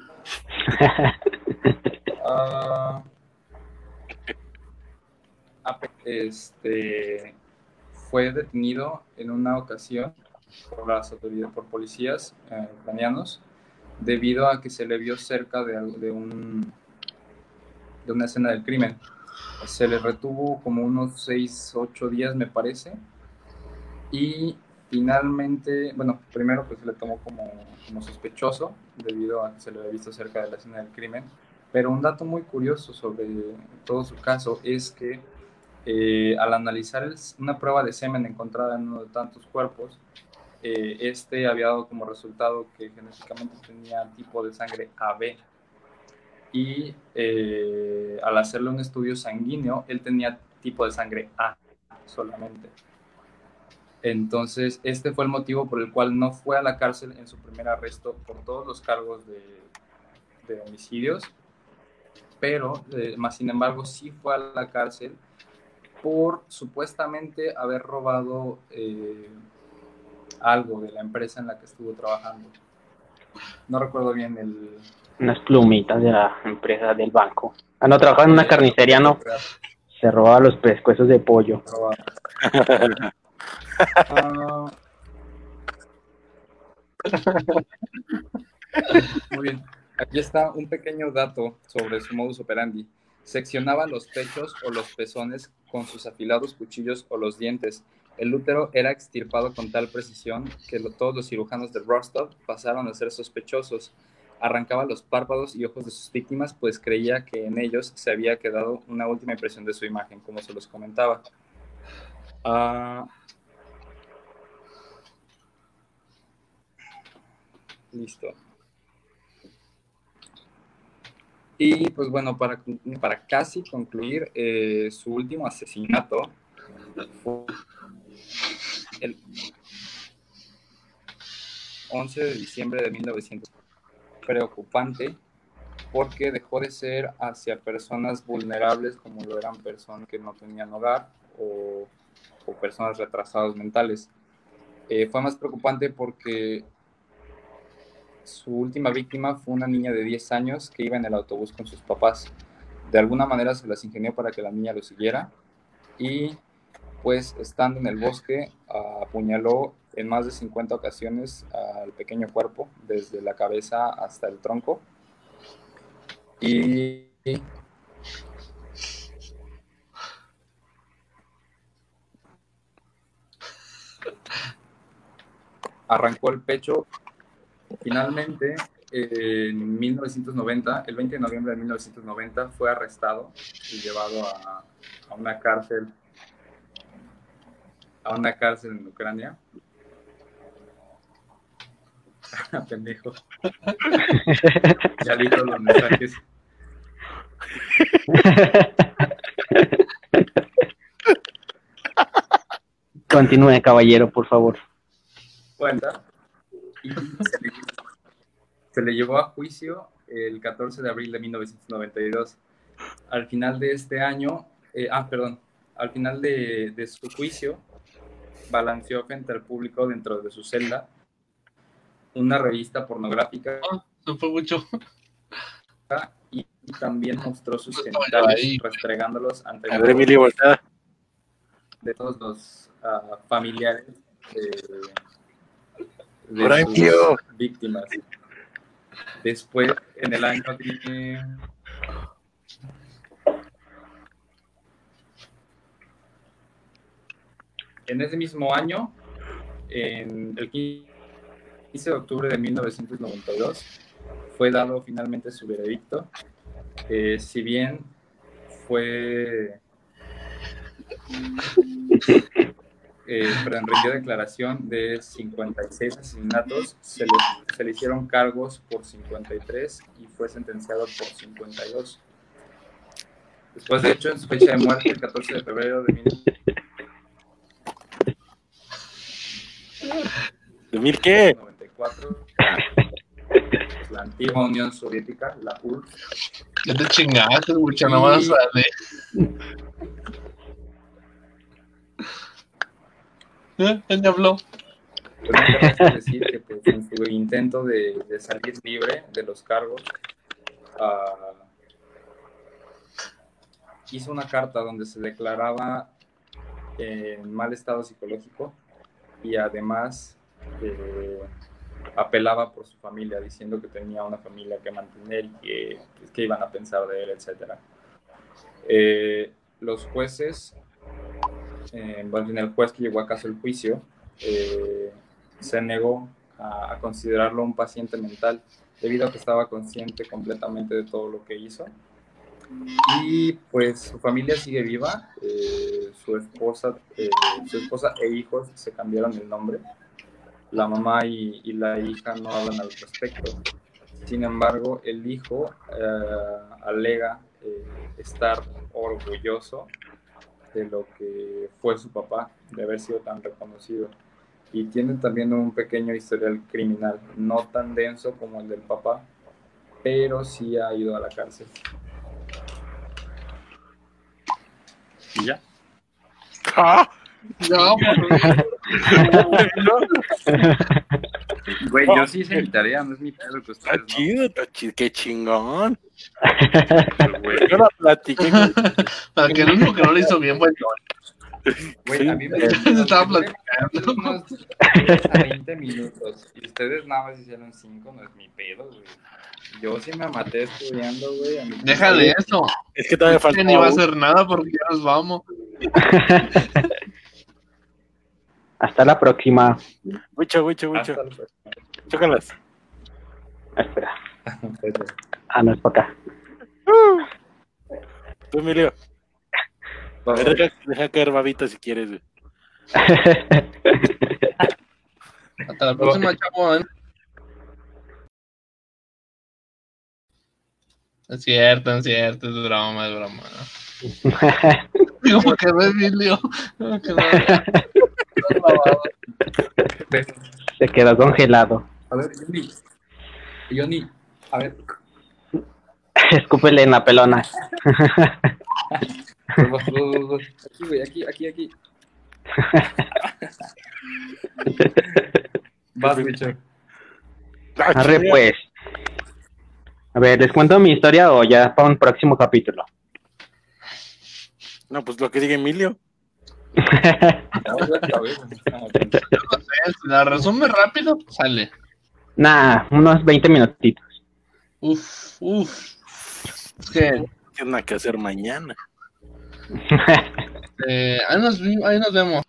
Ape- este fue detenido en una ocasión por las autoridades, por policías eh, ucranianos, debido a que se le vio cerca de, algo- de un de una escena del crimen. Se le retuvo como unos 6, 8 días, me parece, y finalmente, bueno, primero pues se le tomó como, sospechoso debido a que se le había visto cerca de la escena del crimen. Pero un dato muy curioso sobre todo su caso es que eh, al analizar una prueba de semen encontrada en uno de tantos cuerpos, eh, este había dado como resultado que genéticamente tenía tipo de sangre AB. Y eh, al hacerle un estudio sanguíneo, él tenía tipo de sangre A solamente. Entonces, este fue el motivo por el cual no fue a la cárcel en su primer arresto por todos los cargos de, homicidios, pero eh, más sin embargo sí fue a la cárcel por supuestamente haber robado eh, algo de la empresa en la que estuvo trabajando. No recuerdo bien el... Unas plumitas de la empresa del banco. Ah, no, trabajaba en una carnicería, no. Se robaba los pescuezos de pollo. Muy bien. Aquí está un pequeño dato sobre su modus operandi. Seccionaba los pechos o los pezones con sus afilados cuchillos o los dientes. El útero era extirpado con tal precisión que todos los cirujanos de Rostov pasaron a ser sospechosos. Arrancaba los párpados y ojos de sus víctimas, pues creía que en ellos se había quedado una última impresión de su imagen, como se los comentaba. Ah, listo. Y pues bueno, para, para casi concluir, eh, su último asesinato fue el 11 de diciembre de 1900. Preocupante porque dejó de ser hacia personas vulnerables como lo eran personas que no tenían hogar o, personas retrasadas mentales. Eh, fue más preocupante porque su última víctima fue una niña de 10 años que iba en el autobús con sus papás. De alguna manera se las ingenió para que la niña lo siguiera y pues estando en el bosque apuñaló en más de 50 ocasiones al pequeño cuerpo, desde la cabeza hasta el tronco. Y arrancó el pecho. Finalmente, en 1990, el 20 de noviembre de 1990, fue arrestado y llevado a, a una cárcel, a una cárcel en Ucrania. Pendejo. Ya listo los mensajes. Continúe, caballero, por favor. cuenta y se le, se le llevó a juicio el 14 de abril de 1992. Al final de este año, eh, ah, perdón, al final de, de su juicio, balanceó frente al público dentro de su celda una revista pornográfica No fue mucho. y, también mostró sus No yo genitales restregándolos ante A ver, Emilio, voltea. de todos los ah, familiares de, de sus víctimas. Después, en el año de... En ese mismo año, en el 15 de octubre de 1992, fue dado finalmente su veredicto. Eh, si bien fue eh, pero rindió declaración de 56 asesinatos, se le, se le hicieron cargos por 53 y fue sentenciado por 52. Después, de hecho, en su fecha de muerte, el 14 de febrero de ¿De mil qué? 1994, la antigua Unión Soviética, la URSS. Ya te chingaste, mucha, no vas a ver. ¿Eh? ¿Quién te habló? Pues no a decir que pues, en su intento de, de salir libre de los cargos, ah, hizo una carta donde se declaraba en mal estado psicológico y además eh, apelaba por su familia, diciendo que tenía una familia que mantener y que, pues, que iban a pensar de él, etc. Eh, los jueces, eh, más bien el juez que llevó a caso el juicio, eh, se negó a, a considerarlo un paciente mental debido a que estaba consciente completamente de todo lo que hizo. Y pues su familia sigue viva, eh, su, esposa, eh, su esposa e hijos se cambiaron el nombre. La mamá y, y la hija no hablan al respecto. Sin embargo, el hijo eh, alega eh, estar orgulloso de lo que fue su papá, de haber sido tan reconocido. Y tiene también un pequeño historial criminal, no tan denso como el del papá, pero sí ha ido a la cárcel. Y ya. Ah, no, Güey, yo sí hice mi tarea, no es mi pedo que Está ustedes no. chido, está chido, qué chingón. Güey, Yo la platiqué. para que el único que no lo hizo bien yo. güey, a mí me Se estaba platicando. unos 10 a 20 minutos y ustedes nada más hicieron 5, no es mi pedo, güey. Yo sí me maté estudiando, güey. Deja de eso. Es que todavía falta. Que ni va a hacer nada porque ya nos vamos. Hasta la próxima. Mucho, mucho, mucho. Chócalas. Espera. Ah, no es para acá. Tú, Emilio. Deja, deja caer babita si quieres, güey. Hasta la próxima, chavo. ¿eh? Es cierto, es cierto, es broma, es broma. Digo, porque no es Emilio. Se quedó congelado. A ver, Johnny. Johnny, a ver. Escúpele en la pelona. Aquí, güey, aquí, aquí, aquí. Vas. Ah, Arre, pues. A ver, ¿les cuento mi historia o ya para un próximo capítulo? No, pues lo que diga Emilio. Si la resume rápido, sale. nah, unos 20 minutitos. Uf, uf. Es que Tiene nada que hacer mañana. eh, ahí, nos, ahí nos vemos.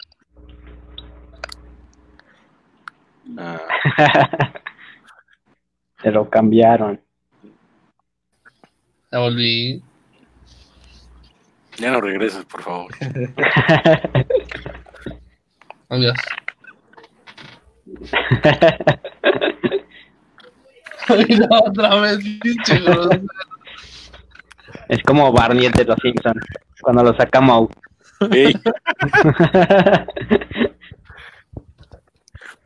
Ah, Se lo cambiaron. Ya volví. Ya no regreses, por favor. Adiós. Mira otra vez, es como Barney el de los Simpsons, cuando lo saca Moe. Ey,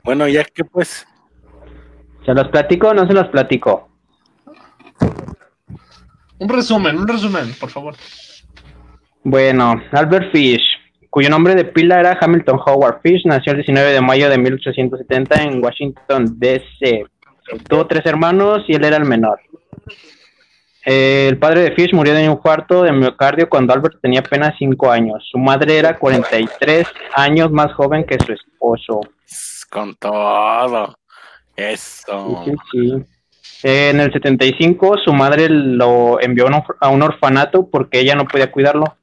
bueno, ya que pues. ¿Se los platico o no se los platico? Un resumen, un resumen, por favor. Bueno, Albert Fish, cuyo nombre de pila era Hamilton Howard Fish, nació el 19 de mayo de 1870 en Washington, D.C. Tuvo tres hermanos y él era el menor. Eh, el padre de Fish murió de un infarto de miocardio cuando Albert tenía apenas 5 años. Su madre era 43 años más joven que su esposo. Con todo. Eso. Sí, sí, sí. Eh, en el 75 su madre lo envió a un orf- a un orfanato porque ella no podía cuidarlo.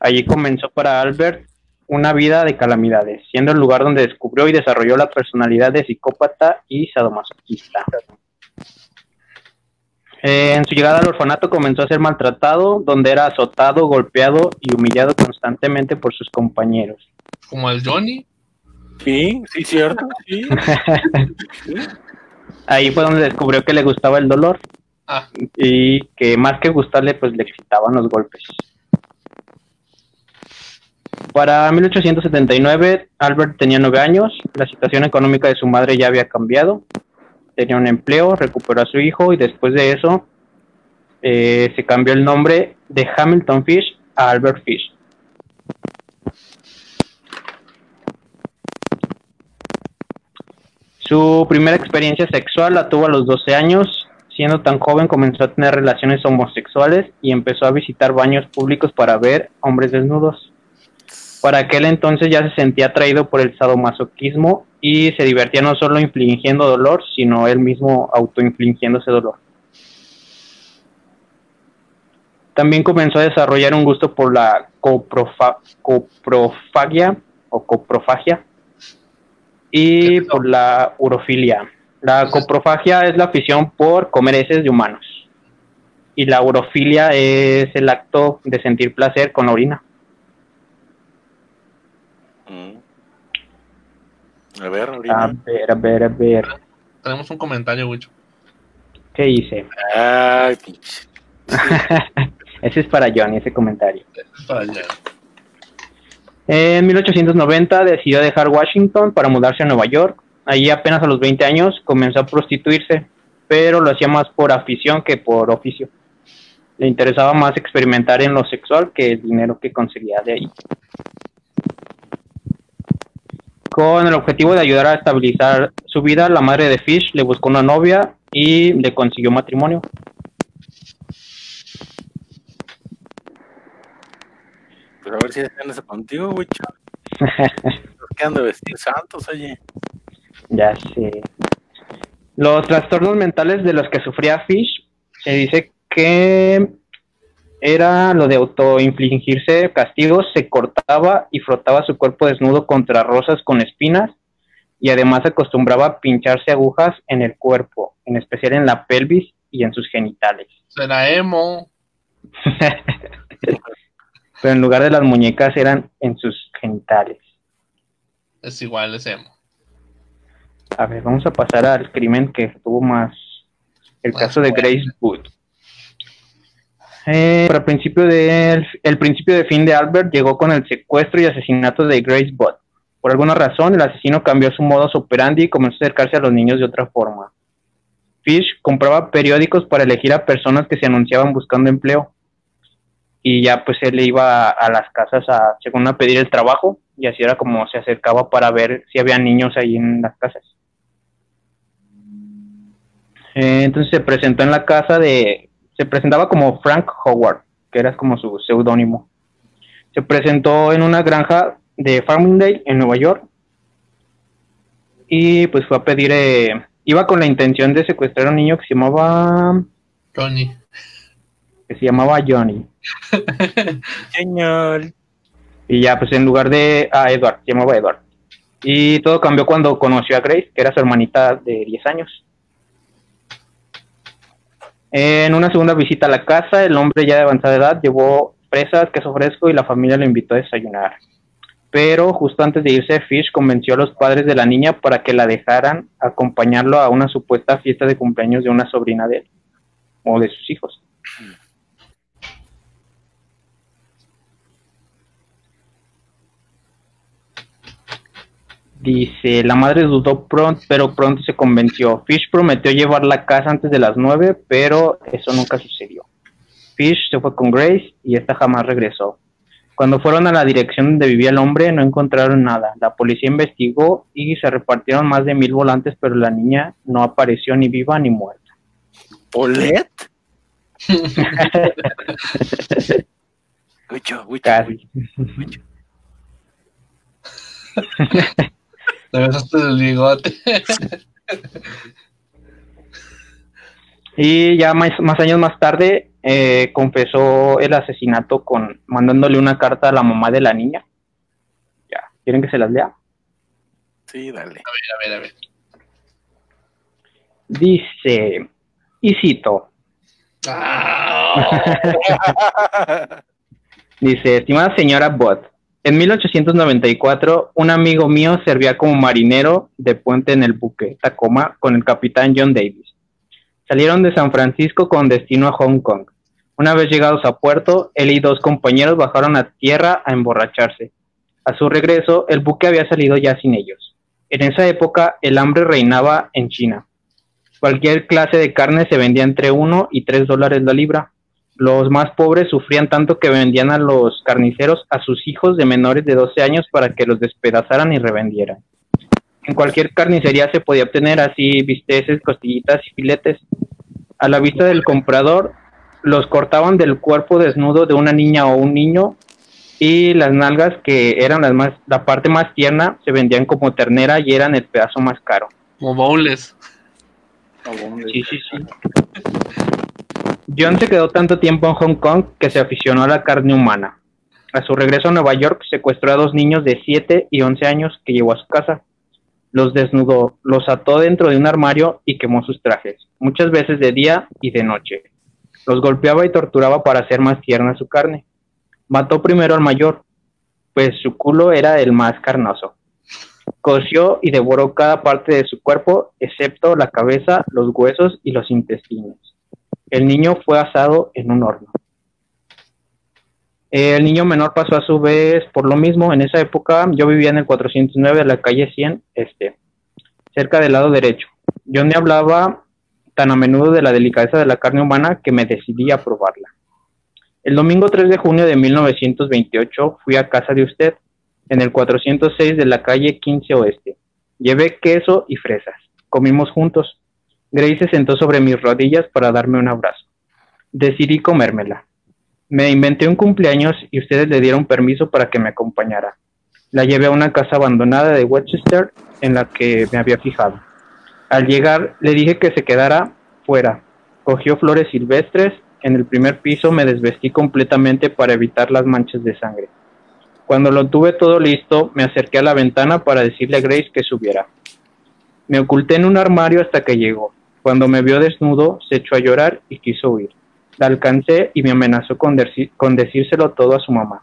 Allí comenzó para Albert una vida de calamidades, siendo el lugar donde descubrió y desarrolló la personalidad de psicópata y sadomasoquista. Eh, en su llegada al orfanato comenzó a ser maltratado, donde era azotado, golpeado y humillado constantemente por sus compañeros. Como el Johnny. Sí, sí, cierto. Sí. Ahí fue donde descubrió que le gustaba el dolor Ah, y que más que gustarle, pues le excitaban los golpes. Para 1879, Albert tenía nueve años, la situación económica de su madre ya había cambiado. tenía un empleo, recuperó a su hijo y después de eso eh, se cambió el nombre de Hamilton Fish a Albert Fish. Su primera experiencia sexual la tuvo a los 12 años. Siendo tan joven comenzó a tener relaciones homosexuales y empezó a visitar baños públicos para ver hombres desnudos. Para aquel entonces ya se sentía atraído por el sadomasoquismo y se divertía no solo infligiendo dolor, sino él mismo autoinfligiéndose dolor. También comenzó a desarrollar un gusto por la coprofa- coprofagia o coprofagia y por la urofilia. La coprofagia es la afición por comer heces de humanos y la urofilia es el acto de sentir placer con la orina. Mm. A ver, A ver, a ver, a ver. Tenemos un comentario, Wicho. ¿Qué hice? Ay, pinche. ese es para Johnny, ese comentario. Es para allá. En 1890 decidió dejar Washington para mudarse a Nueva York. Allí apenas a los 20 años comenzó a prostituirse, pero lo hacía más por afición que por oficio. Le interesaba más experimentar en lo sexual que el dinero que conseguía de ahí. Con el objetivo de ayudar a estabilizar su vida, la madre de Fish le buscó una novia y le consiguió matrimonio. Pues a ver si están eso contigo, güey. Que han de vestir santos, oye. Ya sé. Los trastornos mentales de los que sufría Fish se dice que era lo de autoinfligirse castigos, se cortaba y frotaba su cuerpo desnudo contra rosas con espinas y además acostumbraba a pincharse agujas en el cuerpo, en especial en la pelvis y en sus genitales. Será emo. Pero en lugar de las muñecas eran en sus genitales. Es igual, es emo. A ver, vamos a pasar al crimen que tuvo más. El Más caso de. Grace Wood. Eh, principio de, el principio de fin de Albert llegó con el secuestro y asesinato de Grace Wood. Por alguna razón, el asesino cambió su modus operandi y comenzó a acercarse a los niños de otra forma. Fish compraba periódicos para elegir a personas que se anunciaban buscando empleo. Y ya pues él iba a, a las casas a, según a pedir el trabajo, y así era como se acercaba para ver si había niños ahí en las casas. Eh, entonces se presentó en la casa de, se presentaba como Frank Howard, que era como su seudónimo. Se presentó en una granja de Farmingdale en Nueva York y pues fue a pedir, eh, iba con la intención de secuestrar a un niño que se llamaba, Johnny. que se llamaba Johnny. Señor. Y ya, pues en lugar de. Ah, Edward, se llamaba Edward. Y todo cambió cuando conoció a Grace, que era su hermanita de 10 años. En una segunda visita a la casa, el hombre ya de avanzada edad llevó fresas, queso fresco y la familia lo invitó a desayunar. Pero justo antes de irse, Fish convenció a los padres de la niña para que la dejaran acompañarlo a una supuesta fiesta de cumpleaños de una sobrina de él, o de sus hijos. Dice, la madre dudó pronto, pero pronto se convenció. Fish prometió llevarla a casa antes de las nueve, pero eso nunca sucedió. Fish se fue con Grace y esta jamás regresó. Cuando fueron a la dirección donde vivía el hombre, no encontraron nada. La policía investigó y se repartieron más de mil volantes, pero la niña no apareció ni viva ni muerta. ¿Polet? Wicho, Wicho, Casi. Te besaste el bigote. Y ya más, más años más tarde eh, confesó el asesinato con mandándole una carta a la mamá de la niña. Ya, ¿quieren que se las lea? Sí, dale. A ver, a ver. Dice, y cito, Ah, dice, estimada señora Bott, en 1894 un amigo mío servía como marinero de puente en el buque Tacoma con el capitán John Davis. Salieron de San Francisco con destino a Hong Kong. Una vez llegados a puerto, él y dos compañeros bajaron a tierra a emborracharse. A su regreso, el buque había salido ya sin ellos. En esa época, el hambre reinaba en China. Cualquier clase de carne se vendía entre 1 y 3 dólares la libra. Los más pobres sufrían tanto que vendían a los carniceros a sus hijos de menores de 12 años para que los despedazaran y revendieran. En cualquier carnicería se podía obtener así bisteces, costillitas y filetes. A la vista del comprador, los cortaban del cuerpo desnudo de una niña o un niño y las nalgas, que eran las más, la parte más tierna, se vendían como ternera y eran el pedazo más caro. Como bowls. Sí, sí, sí. John se quedó tanto tiempo en Hong Kong que se aficionó a la carne humana. A su regreso a Nueva York secuestró a dos niños de 7 y 11 años que llevó a su casa. Los desnudó, los ató dentro de un armario y quemó sus trajes, muchas veces de día y de noche. Los golpeaba y torturaba para hacer más tierna su carne. Mató primero al mayor, pues su culo era el más carnoso. Coció y devoró cada parte de su cuerpo, excepto la cabeza, los huesos y los intestinos. El niño fue asado en un horno. El niño menor pasó a su vez por lo mismo. En esa época yo vivía en el 409 de la calle 100, este, cerca del lado derecho. Yo me hablaba tan a menudo de la delicadeza de la carne humana que me decidí a probarla. El domingo 3 de junio de 1928 fui a casa de usted, en el 406 de la calle 15 Oeste. Llevé queso y fresas. Comimos juntos. Grace se sentó sobre mis rodillas para darme un abrazo. Decidí comérmela. Me inventé un cumpleaños y ustedes le dieron permiso para que me acompañara. La llevé a una casa abandonada de Westchester en la que me había fijado. Al llegar le dije que se quedara fuera. Cogió flores silvestres. En el primer piso me desvestí completamente para evitar las manchas de sangre. Cuando lo tuve todo listo, me acerqué a la ventana para decirle a Grace que subiera. Me oculté en un armario hasta que llegó. Cuando me vio desnudo, se echó a llorar y quiso huir. La alcancé y me amenazó con, decírselo todo a su mamá.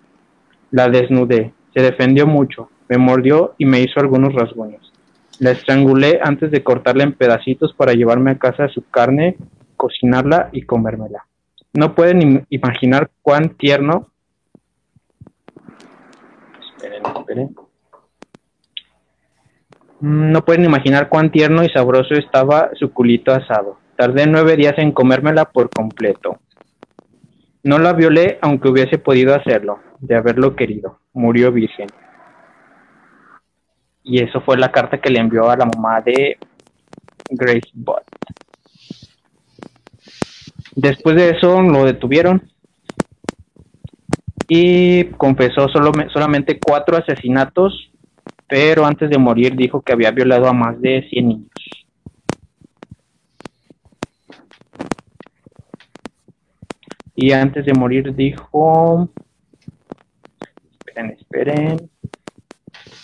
La desnudé, se defendió mucho, me mordió y me hizo algunos rasguños. La estrangulé antes de cortarla en pedacitos para llevarme a casa su carne, cocinarla y comérmela. No pueden imaginar cuán tierno. Esperen, esperen. Mm, no pueden imaginar cuán tierno y sabroso estaba su culito asado. Tardé nueve días en comérmela por completo. No la violé aunque hubiese podido hacerlo, de haberlo querido. Murió virgen. Y eso fue la carta que le envió a la mamá de Grace Bott. Después de eso lo detuvieron y confesó solo, solamente cuatro asesinatos, pero antes de morir dijo que había violado a más de 100 niños. Y antes de morir dijo... Esperen, esperen.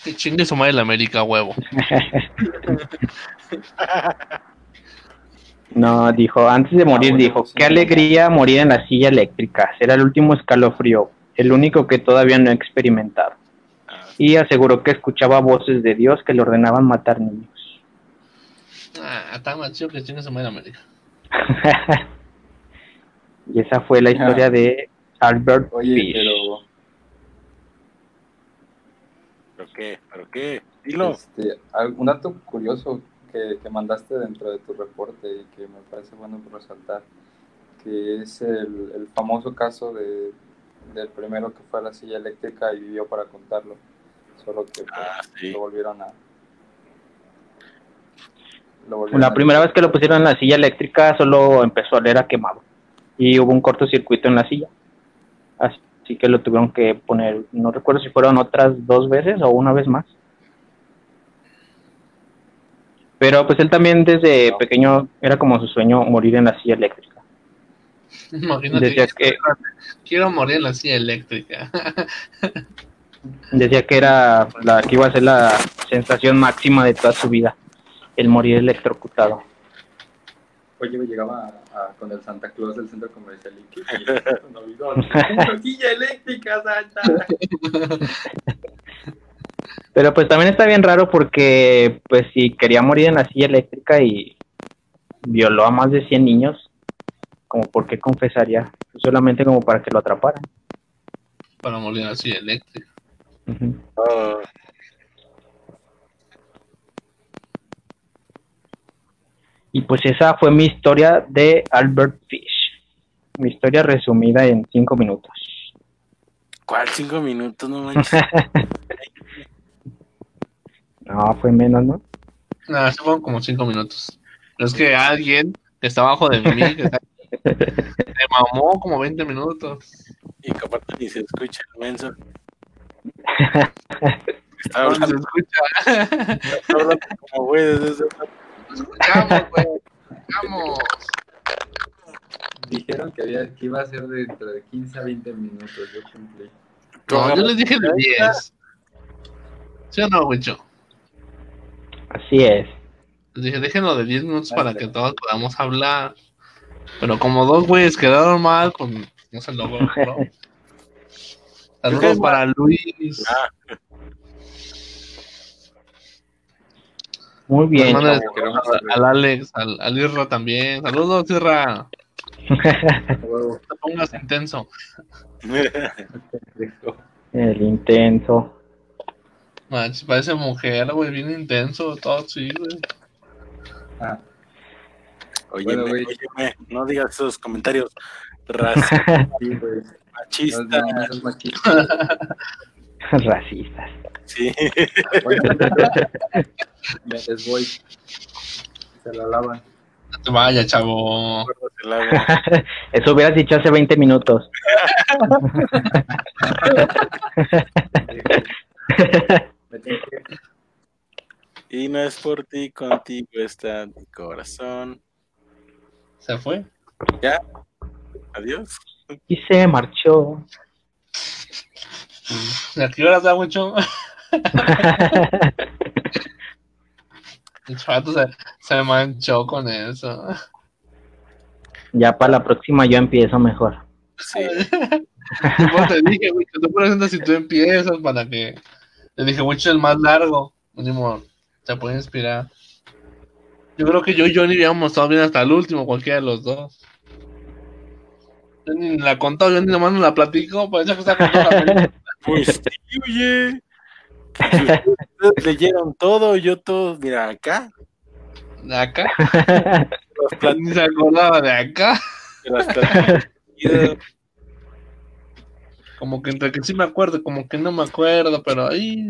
Que chingue su madre la América, huevo. no, dijo, antes de morir, dijo, qué alegría morir en la silla eléctrica. Será el último escalofrío, el único que todavía no he experimentado. Y aseguró que escuchaba voces de Dios que le ordenaban matar niños. Ah, está más chido que América. y esa fue la historia de Albert Oye, Fish. pero ¿Pero qué? ¿Pero qué? Dilo. este, un dato curioso que, que mandaste dentro de tu reporte y que me parece bueno resaltar, que es el, el famoso caso de, del primero que fue a la silla eléctrica y vivió para contarlo, solo que pues, Ah, sí. lo volvieron a... lo volvieron La a- primera vez que lo pusieron en la silla eléctrica solo empezó a oler a quemado y hubo un cortocircuito en la silla. Así que lo tuvieron que poner, no recuerdo si fueron otras dos veces o una vez más. Pero pues él también desde No. pequeño era como su sueño morir en la silla eléctrica. Imagínate, Decía que, quiero morir en la silla eléctrica. decía que era la que iba a ser la sensación máxima de toda su vida, el morir electrocutado. Oye, me llegaba a- a- con el Santa Claus del centro comercial y que no olvidó, "Una silla eléctrica, Santa. Pero pues también está bien raro porque pues si quería morir en la silla eléctrica y violó a más de 100 niños, como por qué confesaría, solamente como para que lo atraparan. Para morir en la silla eléctrica. Y pues esa fue mi historia de Albert Fish. Mi historia resumida en cinco minutos. ¿Cuál cinco minutos? No manches. No, fue menos, ¿no? No, se fueron como cinco minutos. Pero es que alguien que está abajo de mí, que está me mamó como 20 minutos. y que aparte ni se escucha el menso. Está No se escucha. como güey desde escuchamos, güey. Escuchamos. Dijeron que, había, que iba a ser dentro de 15 a 20 minutos. Yo cumplí. No, yo les dije de 10. ¿Sí o no, Wicho? Así es. Les dije, déjenlo de 10 minutos para que todos podamos hablar. Pero como dos güeyes quedaron mal, pues no se logró. Saludos para Luis. Ah, Muy bien. Saludos al, al Alex, al, al Irra también. Saludos, Irra. No te pongas intenso. El intenso. Manches, parece mujer, güey, bien intenso, todo así, güey. Ah, Óyeme, Bueno, güey. óyeme, no digas esos comentarios seas machista. Racistas. Sí, me les voy. Se la lavan. No te vayas, chavo. Eso hubieras dicho hace 20 minutos. Y no es por ti, contigo está mi corazón. ¿Se fue? Ya, adiós. Y se marchó. ¿A qué hora da mucho? El chato se, se manchó con eso. ya para la próxima yo empiezo mejor. Sí, Como te dije, güey, que tú presentas si tú empiezas para que. Le dije, mucho el más largo. Mínimo, te puede inspirar. Yo creo que yo y Johnny habíamos estado bien hasta el último, cualquiera de los dos. Yo ni la contó, yo ni nomás no la platico, parece que está contando la película. pues sí, oye. Ustedes leyeron todo, yo todo, mira, acá. De acá, plat- ni se acordaba de acá. Como que entre que sí me acuerdo, como que no me acuerdo, pero ahí.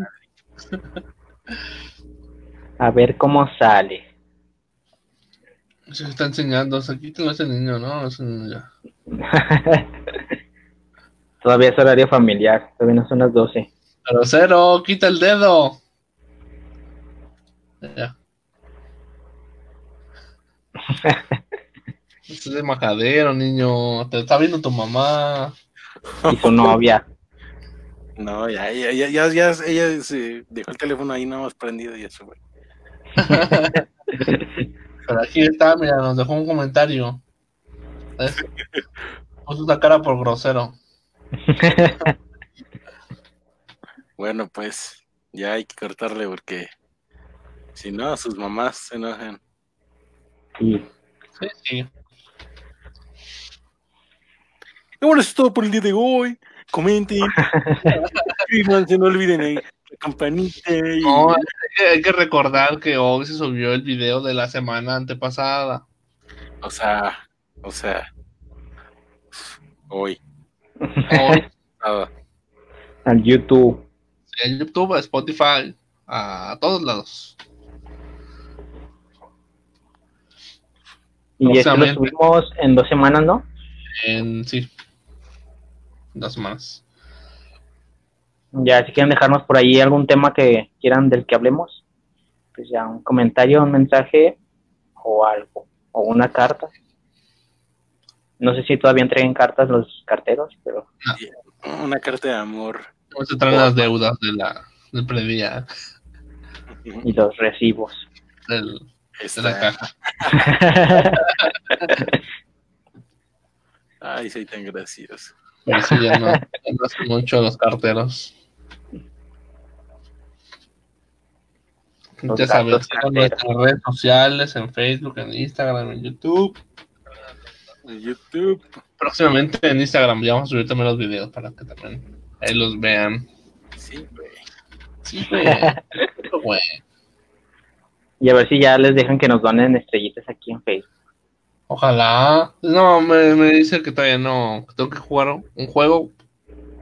A ver cómo sale. Se está enseñando, o sea, quítalo a ese niño, ¿no? Ese niño ya. Todavía es horario familiar. Todavía no son las 12. Pero cero, quita el dedo. Ya. Este es de majadero, niño. Te está viendo tu mamá. Y su novia. No, ya, ya, ya, ya, ya, ella se dejó el teléfono ahí nada más prendido y eso, güey. Pero aquí está, mira, nos dejó un comentario. ¿Ves? Puso una cara por grosero. Bueno, pues ya hay que cortarle porque si no, sus mamás se enojan. Sí. Sí, sí. Y bueno, eso es todo por el día de hoy. Comenten, suscríbanse, no olviden ahí campanita. y- No, hay que, hay que recordar que hoy se subió el video de la semana antepasada. O sea, o sea, hoy. Hoy, Al YouTube. en YouTube, a Spotify, a todos lados. Y este lo subimos en dos semanas, ¿no? En sí, dos semanas. Ya, si quieren dejarnos por ahí algún tema que quieran del que hablemos, pues ya un comentario, un mensaje o algo, o una carta. No sé si todavía entreguen cartas los carteros, pero una carta de amor. Vamos a traer las deudas de la, del predía, y los recibos. del, de la caja. Ay, soy tan gracioso. Por eso ya no, ya no hacen mucho los carteros. Ya sabes, sigan nuestras redes sociales, en Facebook, en Instagram, en YouTube. En YouTube. Próximamente en Instagram ya vamos a subir también los videos para que también ahí los vean. Sí, güey. Sí, güey. Y a ver si ya les dejan que nos donen estrellitas aquí en Facebook. Ojalá. No, me, me dice que todavía no. que tengo que jugar un juego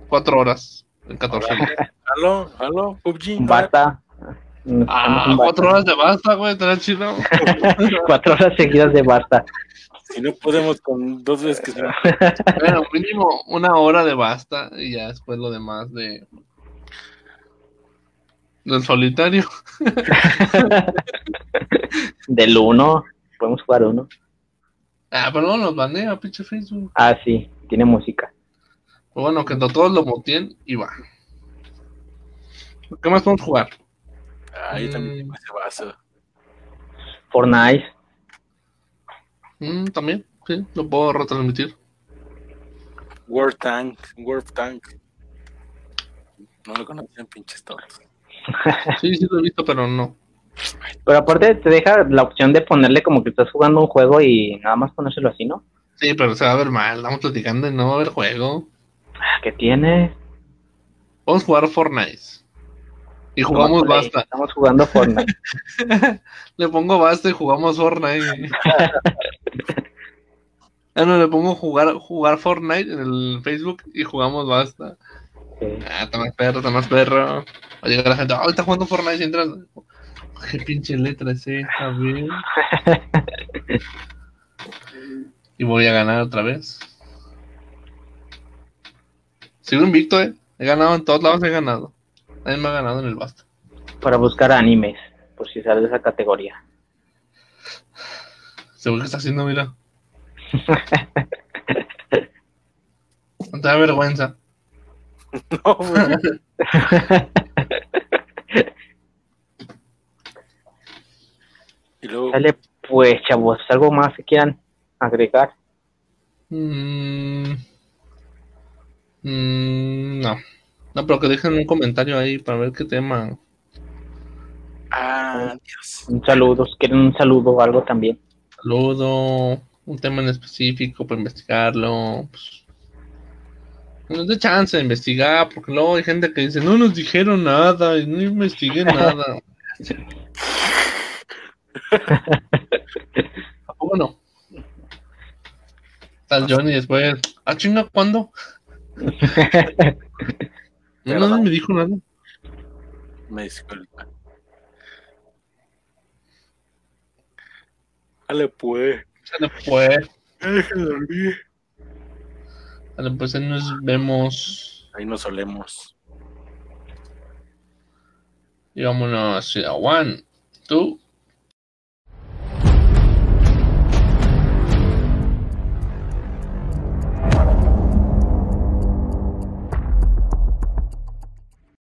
cuatro horas en 14 días. Halo, halo, PUBG. Basta. Nos Ah, cuatro horas de basta, güey, estará chido. Cuatro horas seguidas de basta. Si no podemos con dos veces que se Bueno, mínimo una hora de basta y ya después lo demás de. Del solitario. Del uno. Podemos jugar uno. Ah, pero no nos banea, pinche Facebook. Ah, sí. Tiene música. Pero bueno, que todos lo moteen y va. ¿Qué más podemos jugar? Ahí Mm. también tengo ese vaso. Fortnite. Mm, También, sí, lo puedo retransmitir. World Tank, World Tank. No lo conocen, pinches todos. Sí, sí lo he visto, pero no. Pero aparte te deja la opción de ponerle como que estás jugando un juego y nada más ponérselo así, ¿no? Sí, pero se va a ver mal. Estamos platicando y no va a haber juego. ¿Qué tiene? Vamos a jugar Fortnite. Y jugamos basta. Estamos jugando Fortnite. Le pongo basta y jugamos Fortnite. Ah, no, le pongo jugar, jugar Fortnite en el Facebook y jugamos basta. Sí. Ah, está más perro, está más perro. Va a llegar la gente, ah, está jugando Fortnite y entras. Qué pinche letra ese, a ver. Y voy a ganar otra vez. Sigo invicto, eh. He ganado en todos lados, he ganado. Nadie me ha ganado en el basta. Para buscar animes, por si sale de esa categoría. Seguro que está haciendo, mira. No te da vergüenza. No, güey. y luego, Dale, pues, chavos, algo más que quieran agregar. Mm, mm, no. No, pero que dejen un comentario ahí para ver qué tema. ah, Dios. Un saludo, si quieren un saludo o algo también. Saludo, un tema en específico para investigarlo. Pues, nos dé chance de investigar, porque luego hay gente que dice, no nos dijeron nada y no investigué nada. ¿A poco no? Tal Johnny después, ah, chinga, ¿cuándo? No, nadie me dijo nada. Me disculpa. Dale, pues. Se le fue. Déjenlo dormir. Vale, pues ahí nos vemos. Ahí nos solemos. Y vámonos. a One, two,